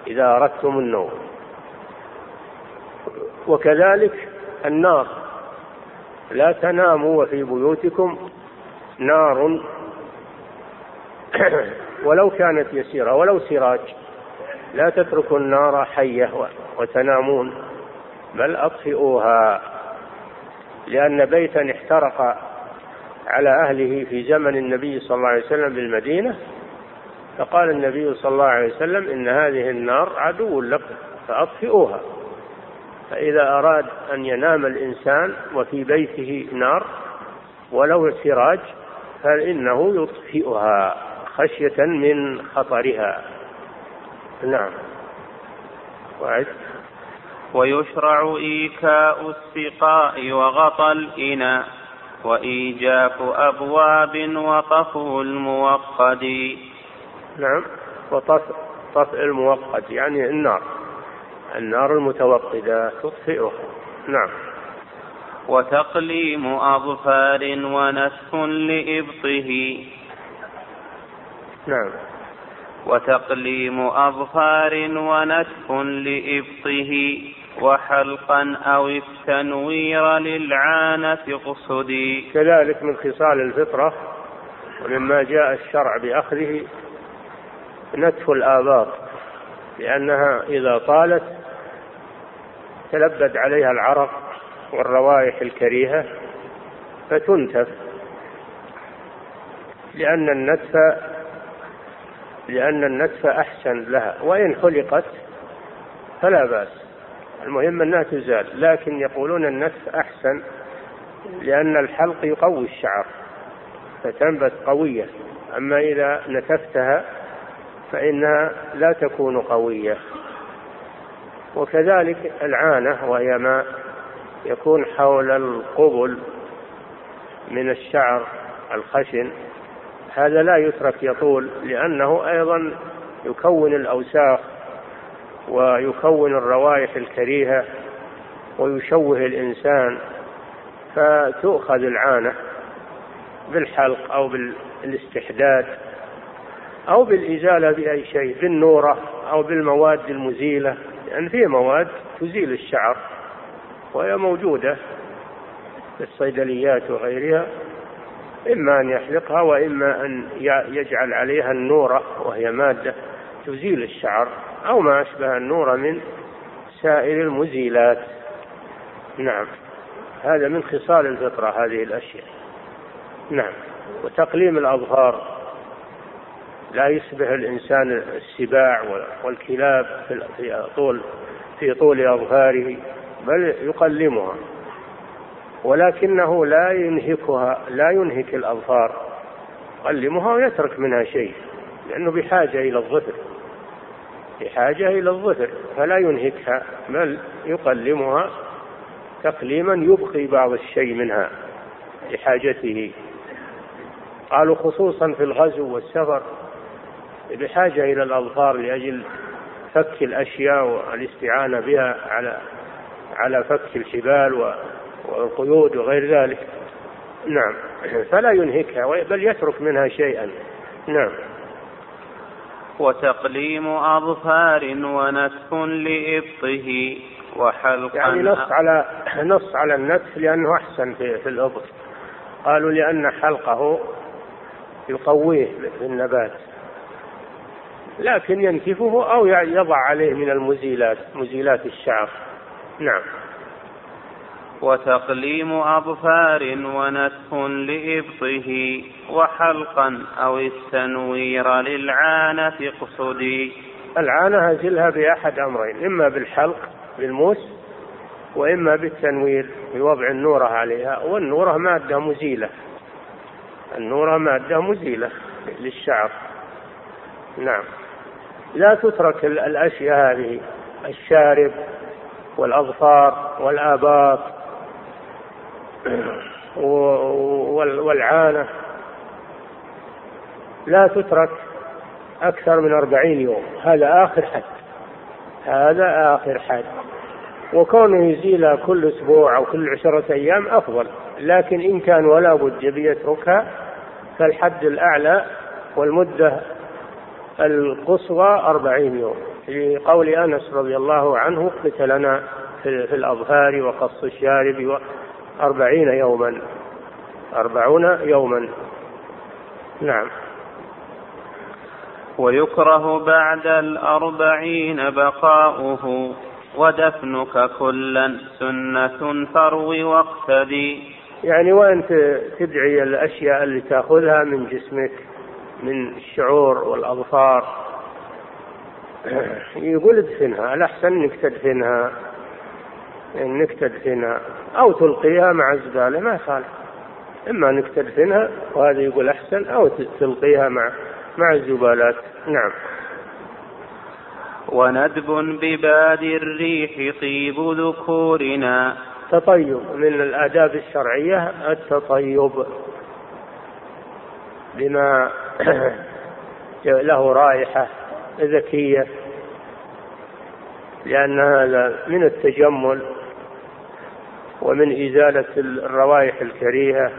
إذا أردتم النوم. وكذلك النار. لا تناموا وفي بيوتكم نار. ولو كانت يسيرة ولو سراج. لا تتركوا النار حية وتنامون بل أطفئوها لأن بيتا احترق على أهله في زمن النبي صلى الله عليه وسلم بالمدينة. فقال النبي صلى الله عليه وسلم إن هذه النار عدو لكم فأطفئوها. فإذا أراد أن ينام الإنسان وفي بيته نار ولو سراج فإنه يطفئها خشية من خطرها. نعم. وعد. ويشرع إيكاء السقاء وغطى الإناء وإيجاف أبواب وطفو الموقد. نعم. وطفء طفء الموقد يعني النار. النار المتوقدة تطفئها. نعم. وتقليم أظفار ونسف لإبطه. نعم. وتقليم أظفار ونتف لإبطه وحلقا أو التنوير للعانة قصدي كذلك من خصال الفطرة ومما جاء الشرع بأخذه نتف الآباط لأنها إذا طالت تلبد عليها العرق والروائح الكريهة فتنتف لأن النتف لأن النتف أحسن لها. وإن خلقت فلا بأس. المهم أنها تزال لكن يقولون النتف أحسن لأن الحلق يقوي الشعر فتنبت قوية. أما إذا نتفتها فإنها لا تكون قوية. وكذلك العانة وهي ما يكون حول القبل من الشعر الخشن. هذا لا يترك يطول لأنه أيضا يكون الأوساخ ويكون الروائح الكريهة ويشوه الإنسان فتؤخذ العانة بالحلق أو بالاستحداد أو بالإزالة بأي شيء بالنورة أو بالمواد المزيلة لأن يعني في مواد تزيل الشعر وهي موجودة في الصيدليات وغيرها. إما أن يحلقها وإما أن يجعل عليها النورة وهي مادة تزيل الشعر أو ما أشبه النورة من سائر المزيلات. نعم. هذا من خصال الفطرة هذه الأشياء. نعم. وتقليم الأظهار لا يشبه الإنسان السباع والكلاب في طول في طول أظهاره بل يقلمها. ولكنه لا ينهكها لا ينهك الأظفار. يقلمها ويترك منها شيء لأنه بحاجة إلى الظفر. بحاجة إلى الظفر فلا ينهكها بل يقلمها تقليما يبقي بعض الشيء منها لحاجته. قالوا خصوصا في الغزو والسفر بحاجة إلى الأظفار لأجل فك الأشياء والاستعانة بها على على فك الحبال والقيود وغير ذلك. نعم. فلا ينهكها بل يترك منها شيئا. نعم. وتقليم أظفار ونتف لإبطه وحلقا يعني نص على نص على النتف لأنه أحسن في, في الإبط. قالوا لأن حلقه يقويه في النبات. لكن ينتفه أو يضع عليه من المزيلات مزيلات الشعر. نعم. وتقليم أظفار ونتف لإبطه وحلقا أو التنوير للعانة قصدي العانة أزلها بأحد أمرين إما بالحلق بالموس وإما بالتنوير بوضع النورة عليها والنورة مادة مزيلة. النورة مادة مزيلة للشعر. نعم. لا تترك الأشياء هذه الشارب والأظفار والآباط. والعانة لا تترك أكثر من أربعين يوم. هذا آخر حد. هذا آخر حد. وكونه يزيلها كل أسبوع أو كل عشرة أيام أفضل. لكن إن كان ولا بد يبي يتركها فالحد الأعلى والمدة القصوى أربعين يوم. في قول أنس رضي الله عنه قتلنا في, في الأظهار وقص الشارب أربعين يوما. أربعون يوما. نعم. ويكره بعد الأربعين بقاؤه. ودفنك كلا سنة فروي واقتدي. يعني وأنت تدعي الأشياء اللي تأخذها من جسمك من الشعور والأظفار. يقول ادفنها الأحسن أنك تدفنها. انك تدفنها أو تلقيها مع الزبالة ما يخالف. إما انك تدفنها وهذا يقول أحسن أو تلقيها مع مع الزبالات. نعم. وندب بباد الريح طيب ذكورنا. تطيب. من الآداب الشرعية التطيب. بما له رائحة ذكية. لأن هذا من التجمل. ومن إزالة الروائح الكريهة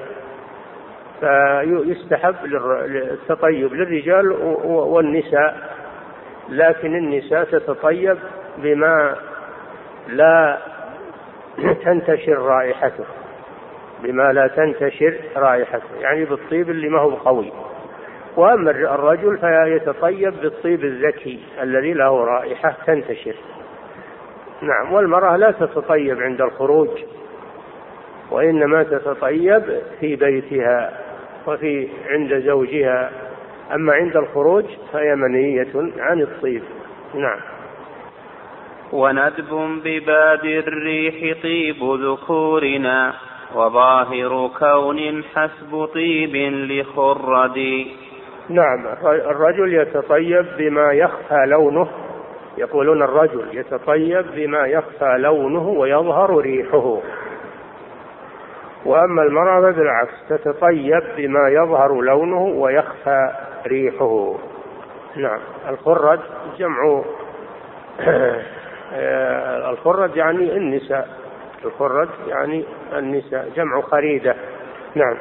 فيستحب التطيب للرجال والنساء. لكن النساء تتطيب بما لا تنتشر رائحته بما لا تنتشر رائحته يعني بالطيب اللي ما هو قوي. وأما الرجل فيتطيب بالطيب الذكي الذي له رائحة تنتشر. نعم والمرأة لا تتطيب عند الخروج. وإنما تتطيب في بيتها وفي عند زوجها. أما عند الخروج فهي منهية عن الطيب. نعم. وندب بباد الريح طيب ذكورنا وظاهر كون حسب طيب لخرد. نعم. الرجل يتطيب بما يخفى لونه. يقولون الرجل يتطيب بما يخفى لونه ويظهر ريحه. وأما المرأة فبالعكس تتطيب بما يظهر لونه ويخفى ريحه. نعم. الخرج جمع. الخرج يعني النساء. الخرج يعني النساء. جمع خريدة. نعم.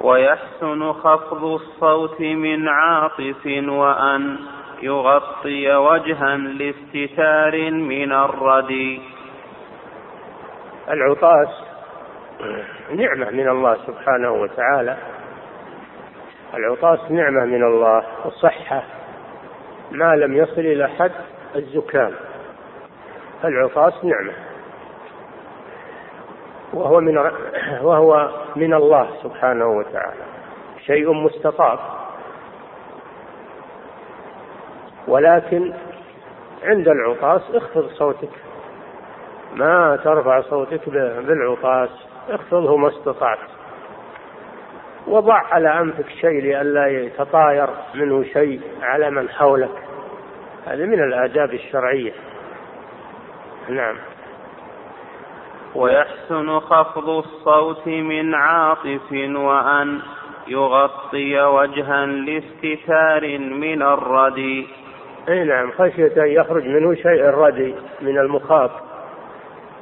ويحسن خفض الصوت من عاطف وأن يغطي وجها لاستتار من الردي. العطاس. نعمة من الله سبحانه وتعالى. العطاس نعمة من الله الصحة ما لم يصل إلى حد الزكام. العطاس نعمة. وهو من وهو من الله سبحانه وتعالى. شيء مستطاب. ولكن عند العطاس اخفض صوتك. ما ترفع صوتك بالعطاس. اخفضه ما استطعت. وضع على أنفك شيء لئلا يتطاير منه شيء على من حولك. هذا من الآداب الشرعية. نعم. ويحسن خفض الصوت من عاطف وأن يغطي وجها لاستتار من الردي أي نعم خشية أن يخرج منه شيء الردي من المخاط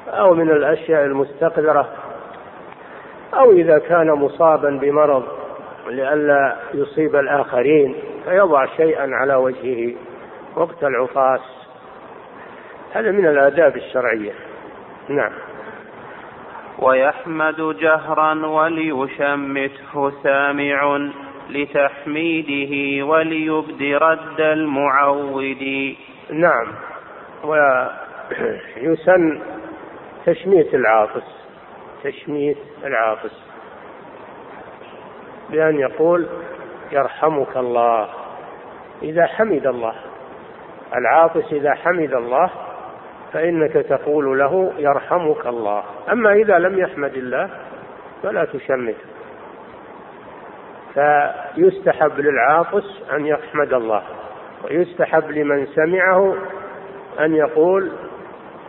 أو من الأشياء المستقذرة. أو إذا كان مصابا بمرض لئلا يصيب الآخرين فيضع شيئا على وجهه وقت العطاس هذا من الآداب الشرعية. نعم. ويحمد جهرا وليشمته سامع لتحميده وليبد رد المعود نعم. ويسن تشميت العاطس. تشميت العاطس. بأن يقول يرحمك الله. إذا حمد الله. العاطس إذا حمد الله فإنك تقول له يرحمك الله. أما إذا لم يحمد الله فلا تشمت. فيستحب للعاطس أن يحمد الله. ويستحب لمن سمعه أن يقول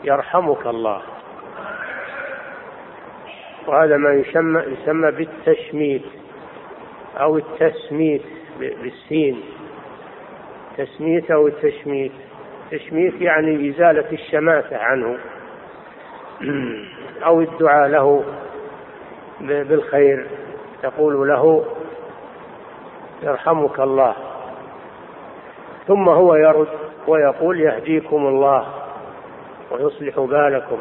يرحمك الله. وهذا ما يسمى يسمى بالتشميت أو التسميت بالسين. تسميت أو التشميت. تشميت يعني إزالة الشماتة عنه. أو الدعاء له بالخير. تقول له يرحمك الله. ثم هو يرد ويقول يهديكم الله ويصلح بالكم.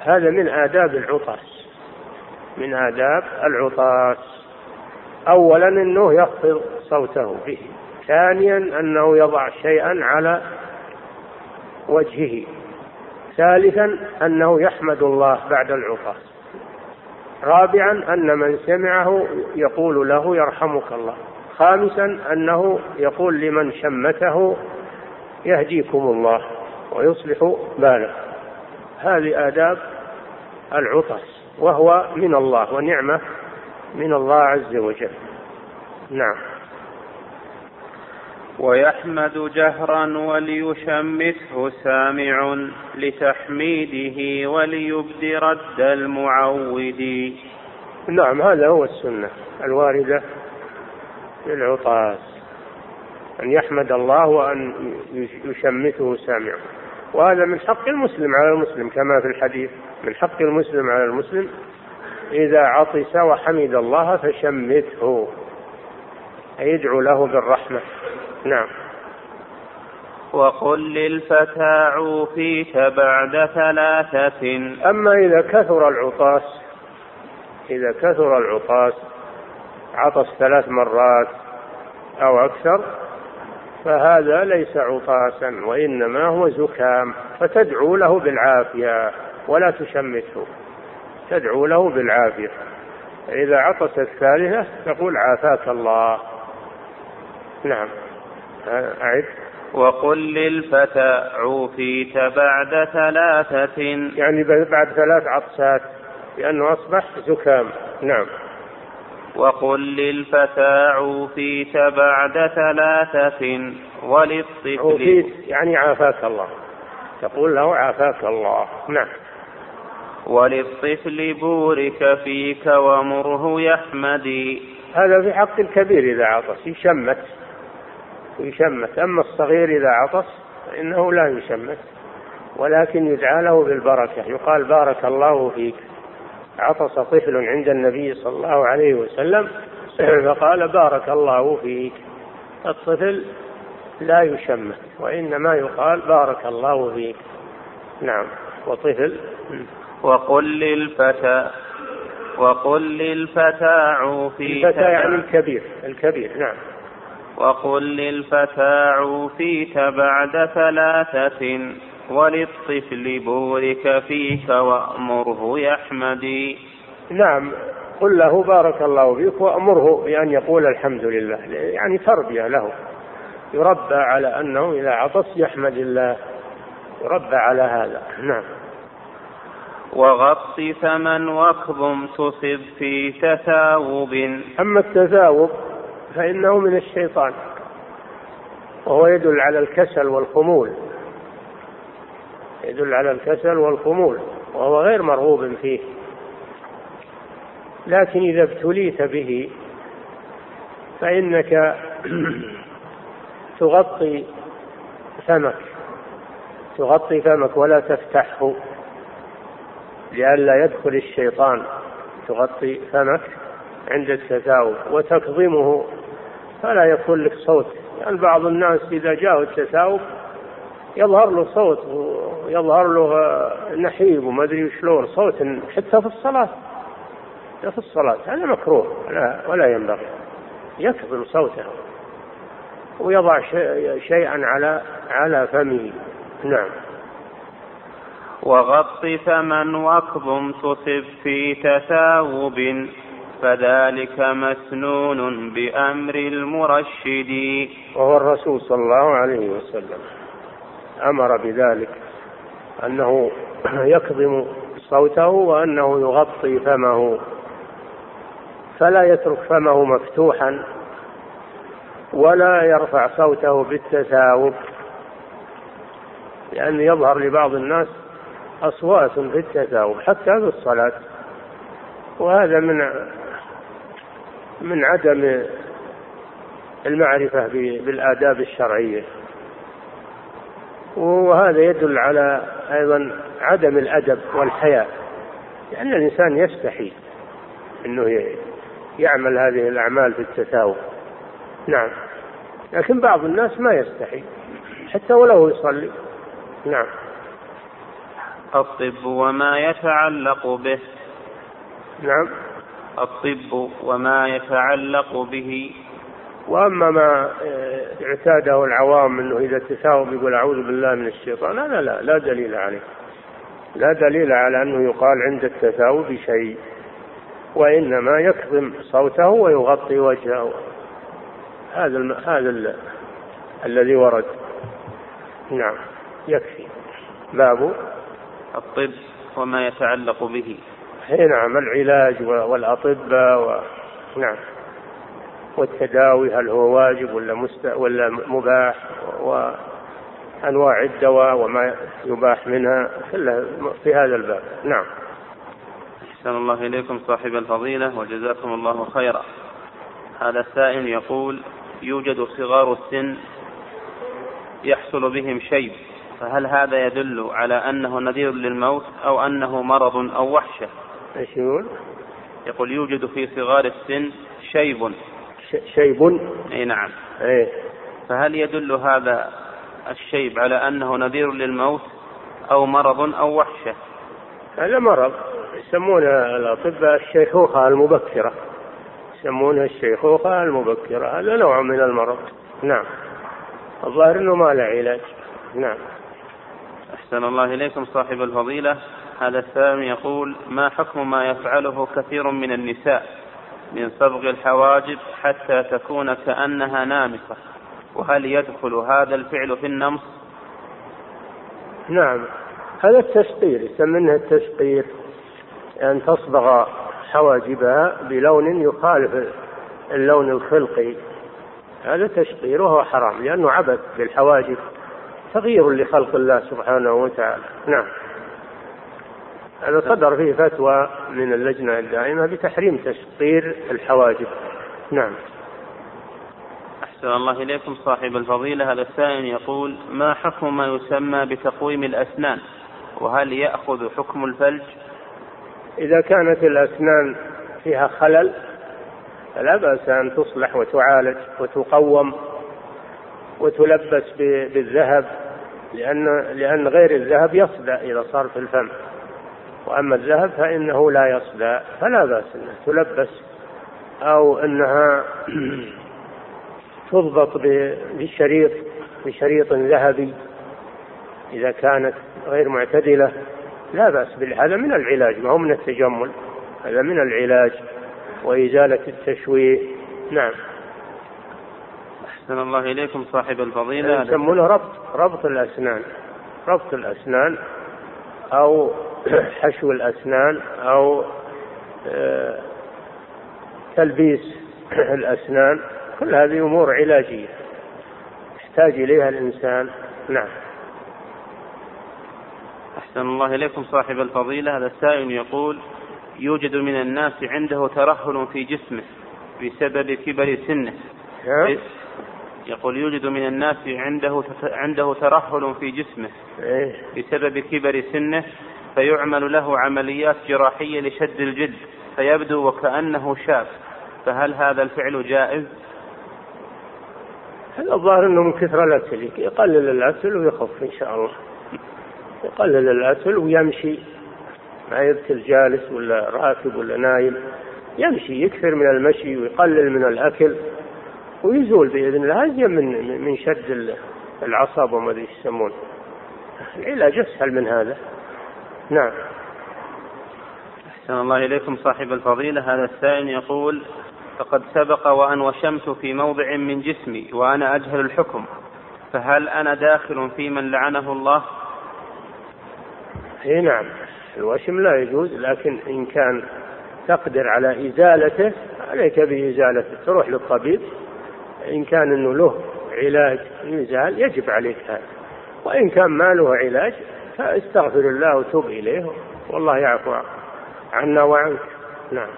هذا من آداب العطاس من آداب العطاس. أولا أنه يخفض صوته به ثانيا أنه يضع شيئا على وجهه. ثالثا أنه يحمد الله بعد العطاس. رابعا أن من سمعه يقول له يرحمك الله. خامسا أنه يقول لمن شمته يهديكم الله ويصلح باله. هذه آداب العطس وهو من الله ونعمة من الله عز وجل. نعم. ويحمد جهرا وليشمته سامع لتحميده وليبد رد المعود نعم هذا هو السنة الواردة للعطاس. أن يحمد الله وأن يشمته سامع وهذا من حق المسلم على المسلم كما في الحديث. من حق المسلم على المسلم إذا عطس وحمد الله فشمته. أي يدعو له بالرحمة. نعم. وقل للفتى عوفيت بعد ثلاثة. أما إذا كثر العطاس إذا كثر العطاس عطس ثلاث مرات أو أكثر فهذا ليس عطاسا وإنما هو زكام فتدعو له بالعافية. ولا تشمته تدعو له بالعافية. إذا عطس الثالثة تقول عافاك الله. نعم. أعد. وقل للفتى عوفيت بعد ثلاثة. يعني بعد ثلاث عطسات لأنه أصبح زكام. نعم. وقل للفتى عوفيت بعد ثلاثة. وللطفل. عوفيت يعني عافاك الله. تقول له عافاك الله. نعم. وللطفل بورك فيك ومره يحمدي هذا في حق الكبير إذا عطس يشمت. يشمت. أما الصغير إذا عطس فإنه لا يشمت ولكن يدعى له بالبركة. يقال بارك الله فيك. عطس طفل عند النبي صلى الله عليه وسلم فقال بارك الله فيك. الطفل لا يشمت وإنما يقال بارك الله فيك. نعم. وطفل وقل للفتى وقل للفتى عوفي الفتى يعني الكبير الكبير نعم. وقل للفتى عوفيت بعد ثلاثة وللطفل بورك فيك وأمره يحمدي نعم قل له بارك الله فيك وأمره بأن يقول الحمد لله يعني تربية له. يربى على أنه إذا عطس يحمد الله يربى على هذا نعم. وغط ثمن واكظم تصب في تثاوب. أما التثاوب فإنه من الشيطان وهو يدل على الكسل والخمول. يدل على الكسل والخمول وهو غير مرغوب فيه. لكن إذا ابتليت به فإنك تغطي فمك تغطي فمك ولا تفتحه. لئلا يدخل الشيطان. تغطي فمك عند التثاؤب وتكظمه فلا يكون لك صوت. يعني بعض الناس إذا جاءوا التثاؤب يظهر له صوت ويظهر له نحيب وما أدري شلون صوت حتى في الصلاة. حتى في الصلاة. هذا مكروه. ولا, ولا ينبغي. يكظم صوته ويضع شيئا على على فمه. نعم. وغط فمن واكظم تصب في تثاوب فذلك مسنون بأمر المرشد. وهو الرسول صلى الله عليه وسلم. أمر بذلك أنه يكظم صوته وأنه يغطي فمه فلا يترك فمه مفتوحا ولا يرفع صوته بالتثاوب لأن يظهر لبعض الناس أصوات في التثاؤب حتى في الصلاة. وهذا من من عدم المعرفة بالآداب الشرعية. وهذا يدل على أيضا عدم الأدب والحياء. لأن الإنسان يستحي أنه يعمل هذه الأعمال في التثاؤب نعم. لكن بعض الناس ما يستحي. حتى ولو يصلي. نعم. الطب وما يتعلق به. نعم. الطب وما يتعلق به. وأما ما اعتاده العوام إنه إذا تثاوب يقول أعوذ بالله من الشيطان هذا لا لا دليل عليه. لا دليل على أنه يقال عند التثاوب شيء وإنما يكظم صوته ويغطي وجهه. هذا الم... هذا ال... الذي ورد. نعم يكفي. باب الطب وما يتعلق به. اي نعم العلاج والاطباء و... نعم. والتداوي هل هو واجب ولا مست... ولا مباح وأنواع الدواء وما يباح منها كلها في هذا الباب. نعم. أحسن الله إليكم صاحب الفضيلة وجزاكم الله خيرا. هذا السائل يقول يوجد صغار السن يحصل بهم شيب. فهل هذا يدل على أنه نذير للموت أو أنه مرض أو وحشة؟ إيش يقول؟ يقول يوجد في صغار السن شيب. شيب. أي نعم. إيه. فهل يدل هذا الشيب على أنه نذير للموت أو مرض أو وحشة؟ هذا مرض. يسمونه الأطباء الشيخوخة المبكرة. يسمونها الشيخوخة المبكرة. هذا نوع من المرض. نعم. الظاهر إنه ما له علاج. نعم. أحسن الله إليكم صاحب الفضيلة. هذا السائل يقول ما حكم ما يفعله كثير من النساء من صبغ الحواجب حتى تكون كأنها نامصة وهل يدخل هذا الفعل في النمص؟ نعم هذا التسقير يسمونه التسقير أن يعني تصبغ حواجبها بلون يخالف اللون الخلقي. هذا تشقير وهو حرام لأنه عبث بالحواجب. تغيير لخلق الله سبحانه وتعالى. نعم. هذا صدر فيه فتوى من اللجنة الدائمة بتحريم تسطير الحواجب. نعم. أحسن الله إليكم صاحب الفضيلة. هذا السائل يقول ما حكم ما يسمى بتقويم الأسنان؟ وهل يأخذ حكم الفلج؟ إذا كانت الأسنان فيها خلل فلا بأس أن تصلح وتعالج وتقوم وتلبس بالذهب لأن لأن غير الذهب يصدأ إذا صار في الفم. وأما الذهب فإنه لا يصدى فلا بأس أنها تلبس. أو أنها تضبط بشريط بشريط ذهبي. إذا كانت غير معتدلة لا بأس هذا من العلاج ما هو من التجمل هذا من العلاج. وإزالة التشويه نعم. أحسن الله إليكم صاحب الفضيلة. يسمونه ربط ربط الأسنان. ربط الأسنان أو حشو الأسنان أو آه، تلبيس الأسنان. كل هذه أمور علاجية يحتاج إليها الإنسان. نعم. أحسن الله إليكم صاحب الفضيلة. هذا السائل يقول يوجد من الناس عنده ترهل في جسمه بسبب كبر سنه. نعم. يقول يوجد من الناس عنده عنده ترهل في جسمه إيه. بسبب كبر سنه فيعمل له عمليات جراحية لشد الجلد فيبدو وكأنه شاب. فهل هذا الفعل جائز؟ هذا الظاهر إنه من كثر الاكل يقلل الاكل ويخف إن شاء الله. يقلل الاكل ويمشي. ما يبتل جالس ولا راكب ولا نايم. يمشي يكثر من المشي ويقلل من الأكل. ويزول بإذن الله هذا من من شد العصب وما أدري يسمونه العلاج أسهل من هذا. نعم. أحسن الله إليكم صاحب الفضيلة. هذا السائل يقول فقد سبق وأن وشمت في موضع من جسمي وأنا أجهل الحكم فهل أنا داخل في من لعنه الله؟ إي نعم. الوشم لا يجوز لكن إن كان تقدر على إزالته عليك بإزالته تروح للطبيب. إن كان أنه له علاج يزال يجب عليك هذا. وإن كان ما له علاج فاستغفر الله وتوب إليه. والله يعفو عنا وعنك. نعم.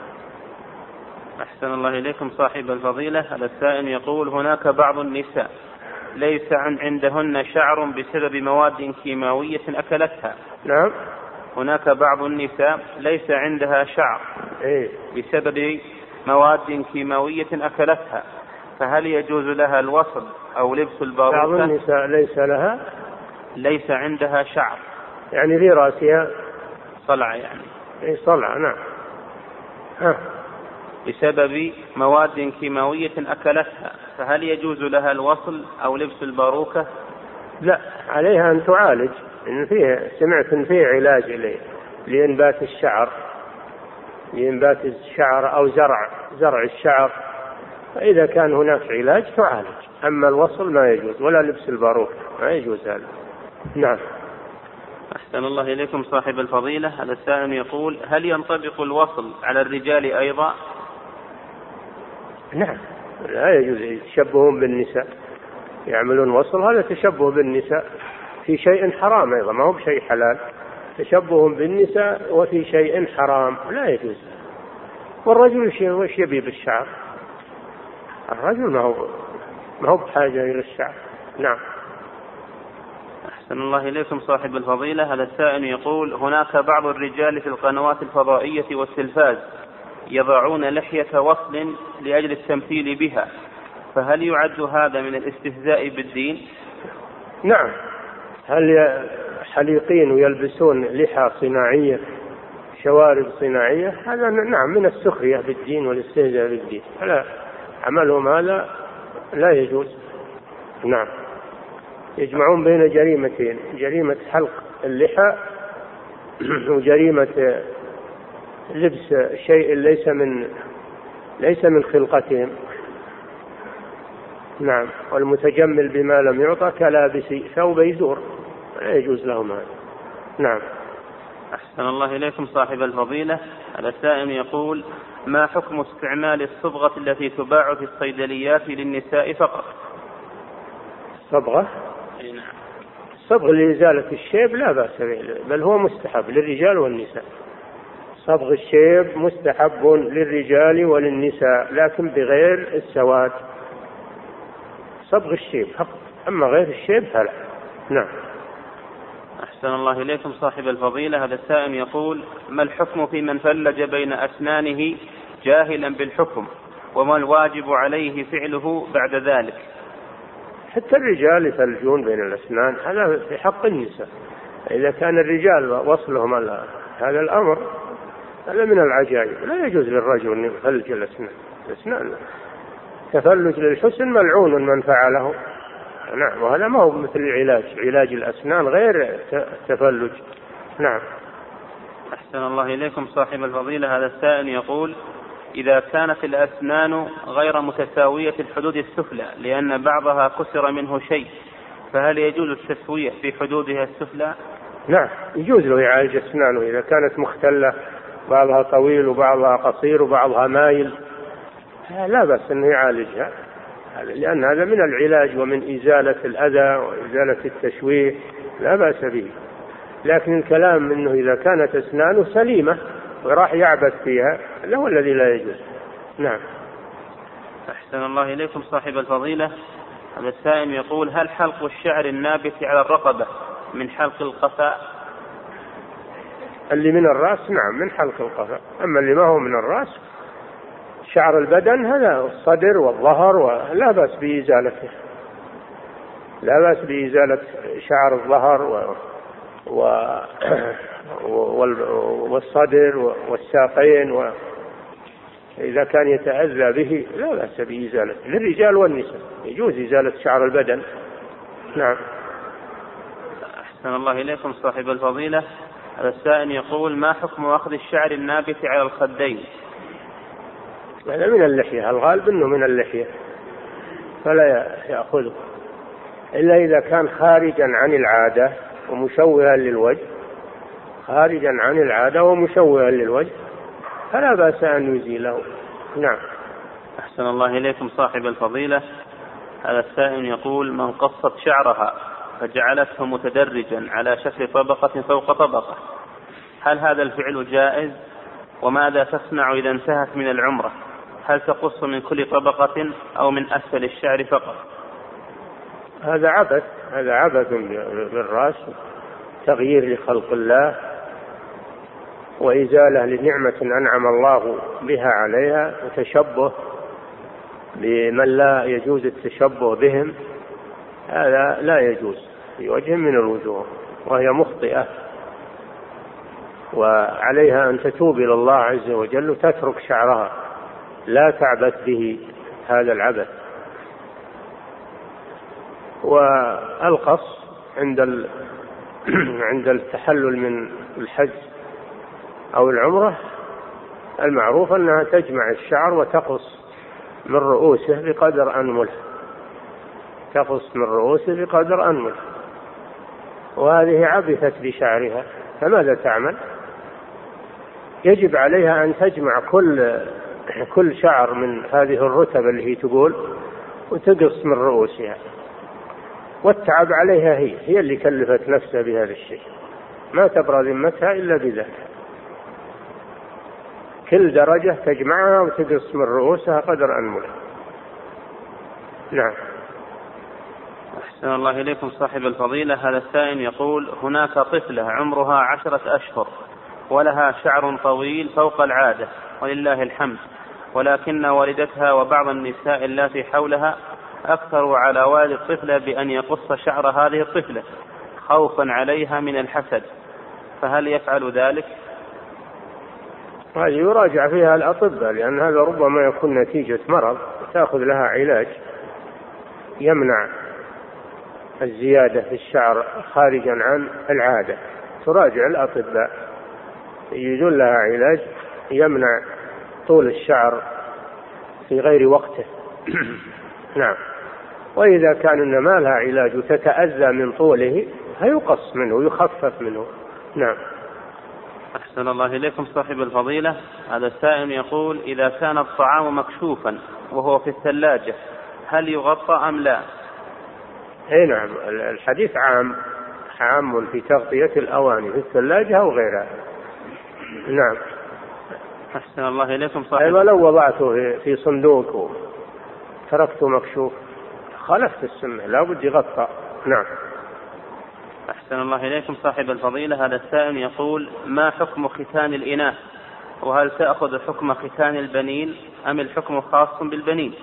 أحسن الله إليكم صاحب الفضيلة. هذا السائل يقول هناك بعض النساء ليس عن عندهن شعر بسبب مواد كيماوية أكلتها. نعم. هناك بعض النساء ليس عندها شعر إيه؟ بسبب مواد كيماوية أكلتها. فهل يجوز لها الوصل أو لبس الباروكة بعض النساء ليس لها. ليس عندها شعر. يعني في رأسها. صلع يعني. أي صلع نعم. ها. بسبب مواد كيماوية أكلتها فهل يجوز لها الوصل أو لبس الباروكة؟ لا عليها أن تعالج إن فيه سمعت إن فيه علاج لإنبات الشعر. لإنبات الشعر أو زرع زرع الشعر. فإذا كان هناك علاج تعالج أما الوصل ما يجوز ولا لبس الباروكة ما يجوز هذا. نعم. أحسن الله إليكم صاحب الفضيلة. هذا السائل يقول هل ينطبق الوصل على الرجال أيضا؟ نعم. لا يجوز. يتشبهون بالنساء. يعملون وصل هذا تشبه بالنساء. في شيء حرام أيضا ما هو بشيء حلال. تشبه بالنساء وفي شيء حرام. لا يجوز. والرجل وش يبي بالشعر؟ الرجل ما هو ما هو بحاجة إلى الشعر. نعم. أحسن الله إليكم صاحب الفضيلة. هذا السائل يقول هناك بعض الرجال في القنوات الفضائية والتلفاز يضعون لحية وصل لأجل التمثيل بها فهل يعد هذا من الاستهزاء بالدين؟ نعم. هل حليقين ويلبسون لحى صناعية شوارب صناعية؟ هذا نعم من السخرية بالدين والاستهزاء بالدين. فلا عملهم هذا لا يجوز. نعم. يجمعون بين جريمتين جريمة حلق اللحى وجريمة لبس شيء ليس من ليس من خلقتهم. نعم. والمتجمل بما لم يعطى كلابس ثوب يزور. لا يجوز لهم هذا نعم. أحسن الله إليكم صاحب الفضيلة. السائل يقول ما حكم استعمال الصبغة التي تباع في الصيدليات للنساء فقط؟ صبغة؟ أي نعم. صبغ لإزالة الشيب لا بأس به بل هو مستحب للرجال والنساء. صبغ الشيب مستحب للرجال وللنساء لكن بغير السواد. صبغ الشيب فقط أما غير الشيب فلا. نعم. أحسن الله إليكم صاحب الفضيلة. هذا السائل يقول ما الحكم في من فلج بين أسنانه جاهلا بالحكم وما الواجب عليه فعله بعد ذلك? حتى الرجال يفلجون بين الأسنان هذا في حق النساء. إذا كان الرجال وصلهم هذا الأمر هذا من العجائب. لا يجوز للرجل أن يفلج الأسنان. الأسنان تفلج للحسن ملعون من فعله. نعم وهذا ما هو مثل العلاج. علاج الأسنان غير التفلج نعم. أحسن الله إليكم صاحب الفضيلة. هذا السائل يقول إذا كانت الأسنان غير متساوية الحدود السفلى لأن بعضها كسر منه شيء فهل يجوز التسوية في حدودها السفلى؟ نعم يجوز له يعالج أسنانه. إذا كانت مختلة بعضها طويل وبعضها قصير وبعضها مايل لا بأس أنه يعالجها. لأن هذا من العلاج ومن إزالة الأذى وإزالة التشويه لا بأس به. لكن الكلام أنه إذا كانت أسنانه سليمة وراح يعبث فيها هذا هو الذي لا يجوز. نعم. أحسن الله إليكم صاحب الفضيلة. هذا السائل يقول هل حلق الشعر النابت على الرقبة من حلق القفاء؟ اللي من الرأس؟ نعم من حلق القفاء. أما اللي ما هو من الرأس شعر البدن هذا الصدر والظهر ولا بأس بإزالته لا بأس بإزالة شعر الظهر و... و... والصدر والساقين و... إذا كان يتأذى به لا بأس بإزالته للرجال والنساء يجوز إزالة شعر البدن. نعم. أحسن الله إليكم صاحب الفضيلة. هذا السائل يقول ما حكم أخذ الشعر النابت على الخدين؟ هذا من اللحية الغالب أنه من اللحية فلا يأخذه. إلا إذا كان خارجا عن العادة ومشوها للوجه خارجا عن العادة ومشوها للوجه فلا بأس أن يزيله. نعم. أحسن الله إليكم صاحب الفضيلة. هذا السائل يقول من قصت شعرها فجعلته متدرجا على شكل طبقة فوق طبقة. هل هذا الفعل جائز؟ وماذا تصنع إذا انتهت من العمرة؟ هل تقص من كل طبقة أو من أسفل الشعر فقط؟ هذا عبث هذا عبث بالرأس تغيير لخلق الله وإزالة لنعمة أنعم الله بها عليها وتشبه بمن لا يجوز التشبه بهم. هذا لا يجوز في وجه من الوجوه وهي مخطئة. وعليها أن تتوب إلى الله عز وجل وتترك شعرها. لا تعبث به هذا العبث. والقص عند عند التحلل من الحج أو العمرة المعروف أنها تجمع الشعر وتقص من رؤوسه بقدر أنمله. تقص من رؤوسه بقدر أنمله. وهذه عبثت بشعرها فماذا تعمل؟ يجب عليها أن تجمع كل كل شعر من هذه الرتب اللي هي تقول وتقص من رؤوسها. والتعب عليها هي هي اللي كلفت نفسها بهذا الشيء. ما تبرى ذمتها إلا بذلك كل درجة تجمعها وتقص من رؤوسها قدر أنملها نعم. أحسن الله إليكم صاحب الفضيلة. هذا السائل يقول هناك طفلة عمرها عشرة أشهر ولها شعر طويل فوق العادة ولله الحمد. ولكن والدتها وبعض النساء اللاتي حولها أكثروا على والد الطفلة بأن يقص شعر هذه الطفلة خوفا عليها من الحسد فهل يفعل ذلك؟ هذه يراجع فيها الأطباء لأن هذا ربما يكون نتيجة مرض تأخذ لها علاج يمنع الزيادة في الشعر خارجا عن العادة تراجع الأطباء يجدون لها علاج يمنع طول الشعر في غير وقته. نعم. وإذا كان إن ما لها علاج وتتأذى من طوله فيقص منه يخفف منه. نعم. أحسن الله إليكم صاحب الفضيلة. هذا السائل يقول إذا كان الطعام مكشوفا وهو في الثلاجة هل يغطى أم لا؟ إي نعم. الحديث عام عام في تغطية الأواني في الثلاجة أو غيرها. نعم. أحسن الله إليكم صاحب أيوة لو وضعته في صندوق وتركته مكشوف. خالفت السنة لابد يغطى. نعم. أحسن الله إليكم صاحب الفضيلة. هذا السائل يقول ما حكم ختان الإناث؟ وهل تأخذ حكم ختان البنين؟ أم الحكم خاص بالبنين؟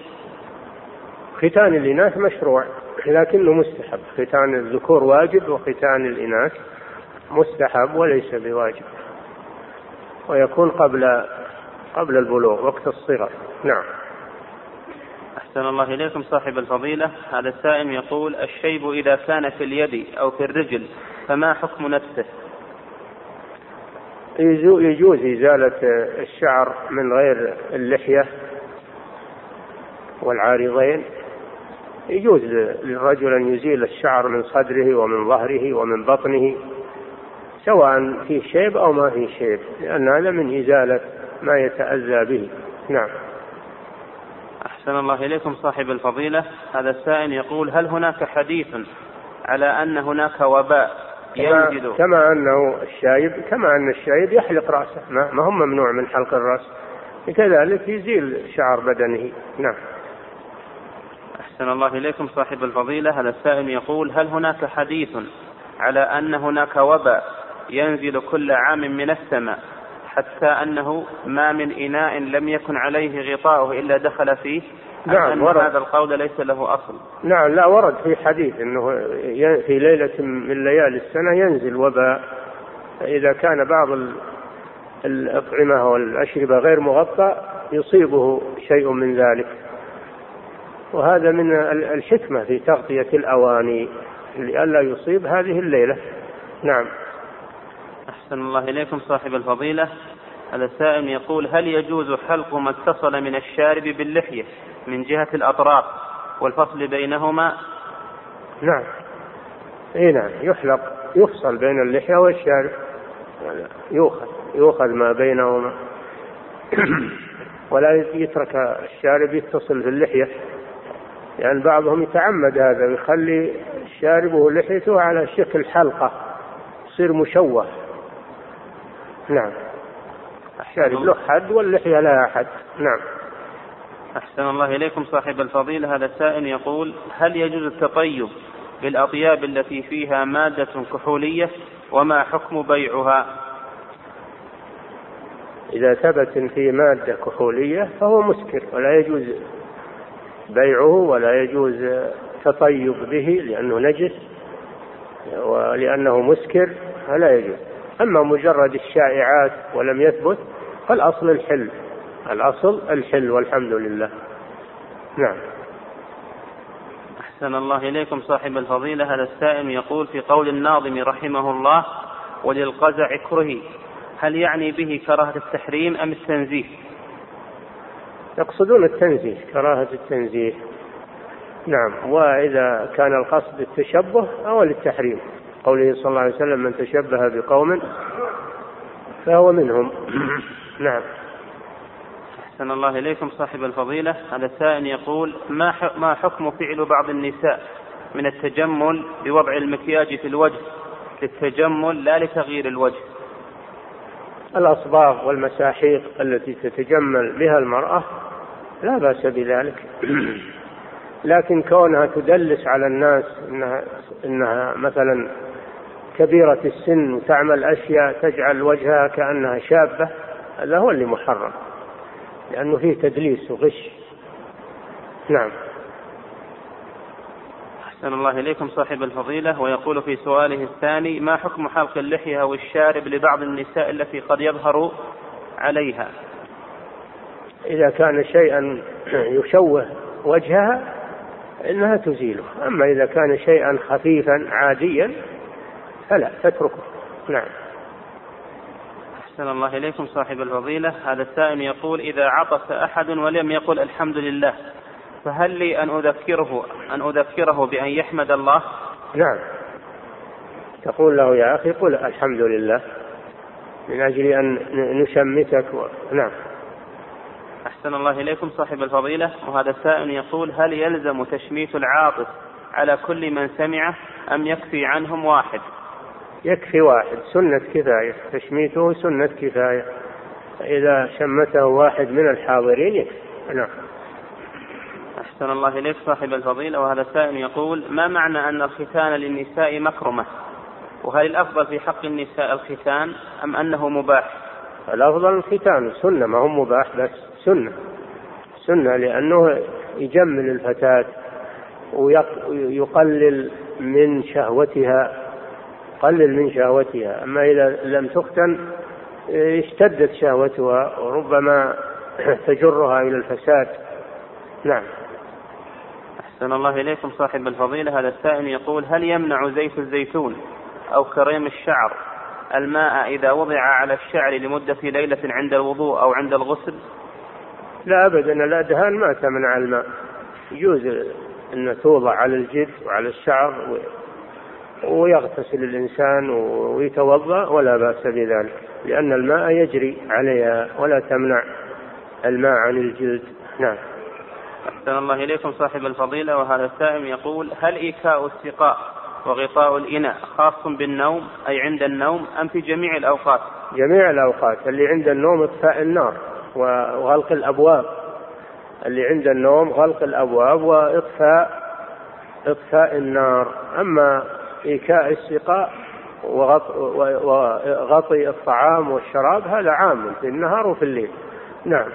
ختان الإناث مشروع لكنه مستحب. ختان الذكور واجب وختان الإناث مستحب وليس بواجب. ويكون قبل قبل البلوغ وقت الصغر. نعم. أحسن الله إليكم صاحب الفضيلة. هذا السائل يقول الشيب إذا كان في اليد أو في الرجل فما حكم نفسه؟ يجوز إزالة الشعر من غير اللحية والعارضين. يجوز للرجل أن يزيل الشعر من صدره ومن ظهره ومن بطنه. سواء فيه شيب أو ما فيه شيب لأن هذا من إزالة ما يتأذى به. نعم. أحسن الله إليكم صاحب الفضيلة. هذا السائل يقول هل هناك حديث على أن هناك وباء ينزل كما أنه الشايب كما أن الشايب يحلق رأسه. ما هو ممنوع من حلق الرأس. كذلك يزيل شعر بدنه. نعم. أحسن الله إليكم صاحب الفضيلة. هذا السائل يقول هل هناك حديث على أن هناك وباء ينزل كل عام من السماء حتى أنه ما من إناء لم يكن عليه غطاؤه إلا دخل فيه. نعم أن ورد. هذا القول ليس له أصل. نعم لا ورد في حديث أنه في ليلة من ليالي السنة ينزل وباء. إذا كان بعض الأطعمة والأشربة غير مغطى يصيبه شيء من ذلك. وهذا من الحكمة في تغطية الأواني لئلا يصيب هذه الليلة. نعم. أحسن الله إليكم صاحب الفضيلة. هذا السائل يقول هل يجوز حلق ما اتصل من الشارب باللحية من جهة الأطراف والفصل بينهما؟ نعم. إي نعم. يحلق يفصل بين اللحية والشارب. يؤخذ يؤخذ ما بينهما. ولا يترك الشارب يتصل باللحية لأن يعني بعضهم يتعمد هذا ويخلي شاربه لحيته على شكل حلقة يصير مشوه. نعم. الشارب له حد واللحية لها حد نعم. أحسن الله إليكم صاحب الفضيلة. هذا السائل يقول هل يجوز التطيب بالأطياب التي فيها مادة كحولية وما حكم بيعها؟ إذا ثبت في مادة كحولية فهو مسكر ولا يجوز بيعه ولا يجوز تطيب به لأنه نجس ولأنه مسكر فلا يجوز. أما مجرد الشائعات ولم يثبت فالأصل الحل. الأصل الحل والحمد لله. نعم. أحسن الله إليكم صاحب الفضيلة. هذا السائل يقول في قول الناظم رحمه الله وللقزع كرهي هل يعني به كراهة التحريم أم التنزيه؟ يقصدون التنزيه كراهة التنزيه. نعم. وإذا كان القصد التشبه أو للتحريم. قوله صلى الله عليه وسلم من تشبه بقوم فهو منهم. نعم. أحسن الله إليكم صاحب الفضيلة. هذا السائل يقول ما ما حكم فعل بعض النساء من التجمل بوضع المكياج في الوجه للتجمل لا لتغيير الوجه؟ الأصباغ والمساحيق التي تتجمل بها المرأة لا بأس بذلك. لكن كونها تدلس على الناس إنها إنها مثلا كبيرة السن وتعمل أشياء تجعل وجهها كأنها شابة هذا هو اللي محرم لأنه فيه تدليس وغش. نعم. أحسن الله إليكم صاحب الفضيلة ويقول في سؤاله الثاني ما حكم حلق اللحية أو الشارب لبعض النساء التي قد يظهر عليها؟ إذا كان شيئا يشوه وجهها إنها تزيله. أما إذا كان شيئا خفيفا عاديا فلا تتركه نعم. أحسن الله إليكم صاحب الفضيلة. هذا السائل يقول إذا عطس أحد ولم يقل الحمد لله فهل لي أن أذكره أن أذكره بأن يحمد الله؟ نعم. تقول له يا أخي قل الحمد لله من أجل أن نشمتك و... نعم. أحسن الله إليكم صاحب الفضيلة. وهذا السائل يقول هل يلزم تشميت العاطس على كل من سمعه أم يكفي عنهم واحد؟ يكفي واحد. سنة كفاية. تشميته سنة كفاية. إذا شمته واحد من الحاضرين يكفي. نعم. أحسن الله إليك صاحب الفضيلة. وهذا السائل يقول ما معنى أن الختان للنساء مكرمة؟ وهل الأفضل في حق النساء الختان أم أنه مباح؟ الأفضل الختان. سنة. ما هو مباح بس. سنة. سنة لأنه يجمل الفتاة ويقلل من شهوتها قلل من شهوتها. أما إذا لم تختن اشتدت شهوتها وربما تجرها إلى الفساد. نعم. أحسن الله إليكم صاحب الفضيلة. هذا السائل يقول هل يمنع زيت الزيتون أو كريم الشعر الماء إذا وضع على الشعر لمدة ليلة عند الوضوء أو عند الغسل؟ لا أبدا. الأدهان ما تمنع الماء. يجوز أن توضع على الجلد وعلى الشعر ويغتسل الإنسان ويتوضأ ولا بأس بذلك لأن الماء يجري عليها ولا تمنع الماء عن الجلد. نعم. أحسن الله إليكم صاحب الفضيلة وهذا السائل يقول هل إيكاء السقاء وغطاء الإناء خاص بالنوم أي عند النوم أم في جميع الأوقات؟ جميع الأوقات اللي عند النوم إطفاء النار وغلق الأبواب. اللي عند النوم غلق الأبواب وإطفاء إطفاء النار. أما إيكاء السقاء وغطي الطعام والشراب هذا عام في النهار وفي الليل. نعم.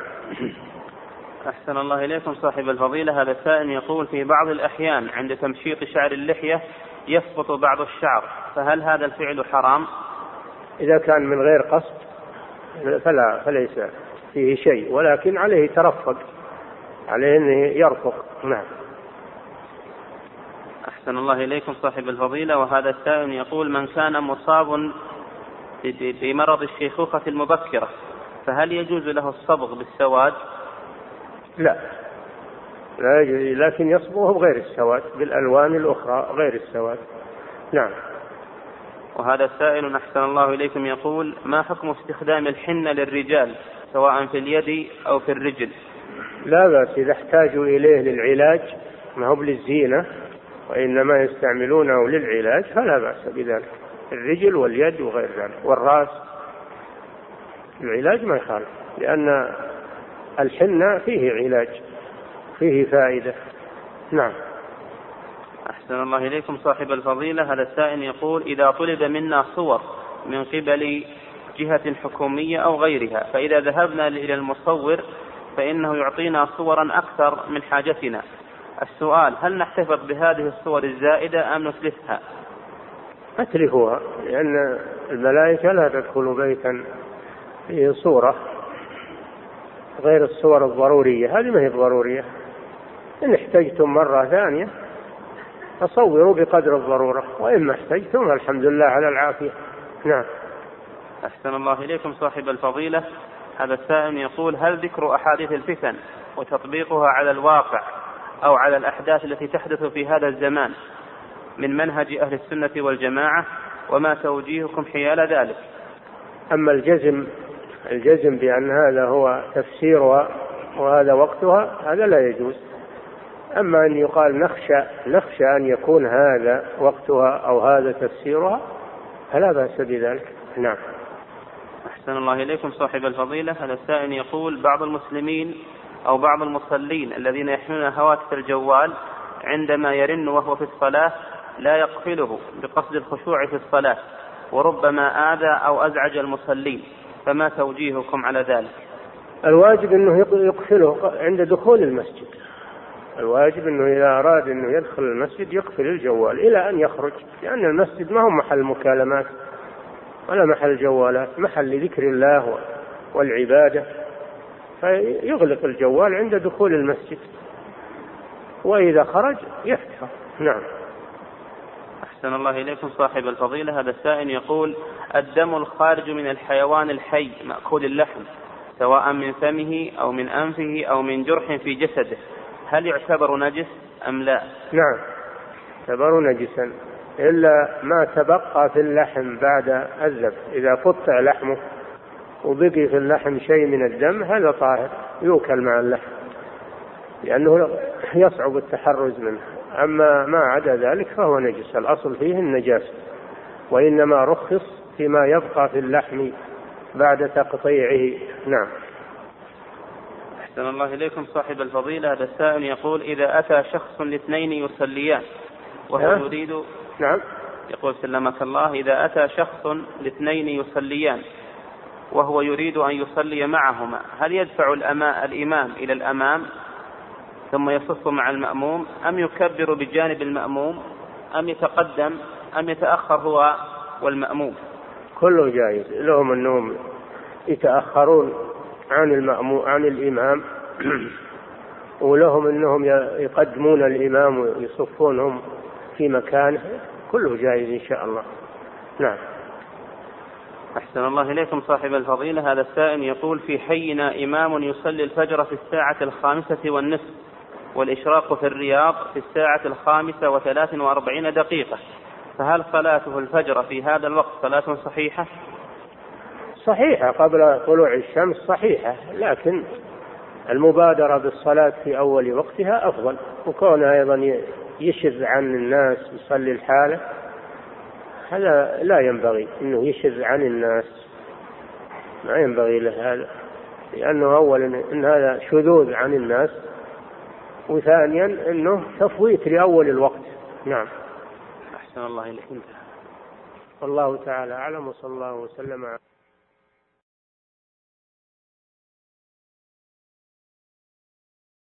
أحسن الله إليكم صاحب الفضيلة. هذا السائل يقول في بعض الأحيان عند تمشيط شعر اللحية يسقط بعض الشعر فهل هذا الفعل حرام؟ إذا كان من غير قصد فلا فليس فيه شيء ولكن عليه ترفق عليه أنه يرفق. نعم. أحسن الله إليكم صاحب الفضيلة. وهذا السائل يقول من كان مصاب بمرض الشيخوخة المبكرة فهل يجوز له الصبغ بالسواد؟ لا. لا يجوز لكن يصبغه بغير السواد بالألوان الأخرى غير السواد. نعم. وهذا سائل أحسن الله إليكم. يقول ما حكم استخدام الحنة للرجال سواء في اليد أو في الرجل؟ لا بأس إذا احتاجوا إليه للعلاج ما هو للزينة وإنما يستعملونه للعلاج فلا بأس بذلك. الرجل واليد وغير ذلك والرأس. العلاج ما يخالف لأن الحنة فيه علاج فيه فائدة. نعم. أحسن الله إليكم صاحب الفضيلة. هذا السائل يقول إذا طلب منا صور من قبل جهة حكومية أو غيرها فإذا ذهبنا إلى المصور فإنه يعطينا صورا أكثر من حاجتنا. السؤال هل نحتفظ بهذه الصور الزائدة أم نتلفها أتلفوها لأن الملائكة لا تدخل بيتا فيه صورة غير الصور الضرورية. هذه ما هي ضرورية إن احتجتم مرة ثانية فصوروا بقدر الضرورة وإن ما احتجتم الحمد لله على العافية. نعم. أحسن الله إليكم صاحب الفضيلة. هذا السائل يقول هل ذكر أحاديث الفتن وتطبيقها على الواقع أو على الأحداث التي تحدث في هذا الزمان من منهج أهل السنة والجماعة وما توجيهكم حيال ذلك. أما الجزم الجزم بأن هذا هو تفسيرها وهذا وقتها هذا لا يجوز. أما أن يقال نخشى نخشى أن يكون هذا وقتها أو هذا تفسيرها فلا بأس بذلك. نعم. أحسن الله إليكم صاحب الفضيلة. هذا السائل يقول بعض المسلمين أو بعض المصلين الذين يحملون هواتف الجوال عندما يرن وهو في الصلاة لا يقفله بقصد الخشوع في الصلاة وربما آذى أو أزعج المصلين فما توجيهكم على ذلك؟ الواجب أنه يقفله عند دخول المسجد. الواجب أنه إذا أراد أنه يدخل المسجد يقفل الجوال إلى أن يخرج لأن المسجد ما هو محل مكالمات ولا محل جوالات محل لذكر الله والعبادة. فيغلق الجوال عند دخول المسجد. وإذا خرج يفتح نعم. أحسن الله إليكم صاحب الفضيلة. هذا السائل يقول الدم الخارج من الحيوان الحي مأكول اللحم سواء من فمه أو من أنفه أو من جرح في جسده. هل يعتبر نجس أم لا؟ نعم. يعتبر نجسا. إلا ما تبقى في اللحم بعد الذبح. إذا قطع لحمه وبقي في اللحم شيء من الدم هذا طاهر يؤكل مع اللحم لأنه يصعب التحرز منه. أما ما عدا ذلك فهو نجس الأصل فيه النجاسة وإنما رخص فيما يبقى في اللحم بعد تقطيعه. نعم. أحسن الله إليكم صاحب الفضيلة. هذا السائل يقول إذا أتى شخص لاثنين يصليان وهو يريد نعم. يقول سلمك الله إذا أتى شخص لاثنين يصليان وهو يريد أن يصلي معهما. هل يدفع الإمام إلى الأمام ثم يصف مع المأموم؟ أم يكبر بجانب المأموم؟ أم يتقدم؟ أم يتأخر هو والمأموم؟ كله جائز. لهم أنهم يتأخرون عن المأموم عن الإمام. ولهم أنهم يقدمون الإمام ويصفونهم في مكانه. كله جائز إن شاء الله. نعم. أحسن الله إليكم صاحب الفضيلة هذا السائل يقول في حينا إمام يصلي الفجر في الساعة الخامسة والنصف والإشراق في الرياض في الساعة الخامسة وثلاث وأربعين دقيقة فهل صلاته الفجر في هذا الوقت صلاة صحيحة؟ صحيحة قبل طلوع الشمس صحيحة لكن المبادرة بالصلاة في أول وقتها أفضل وكونها أيضا يشذ عن الناس يصلي الحالة هذا لا ينبغي أنه يشذ عن الناس. ما ينبغي له هذا لأنه أولا أن هذا شذوذ عن الناس وثانيا أنه تفويت لأول الوقت. نعم. أحسن الله إليك. والله تعالى أعلم وصلى الله وسلم على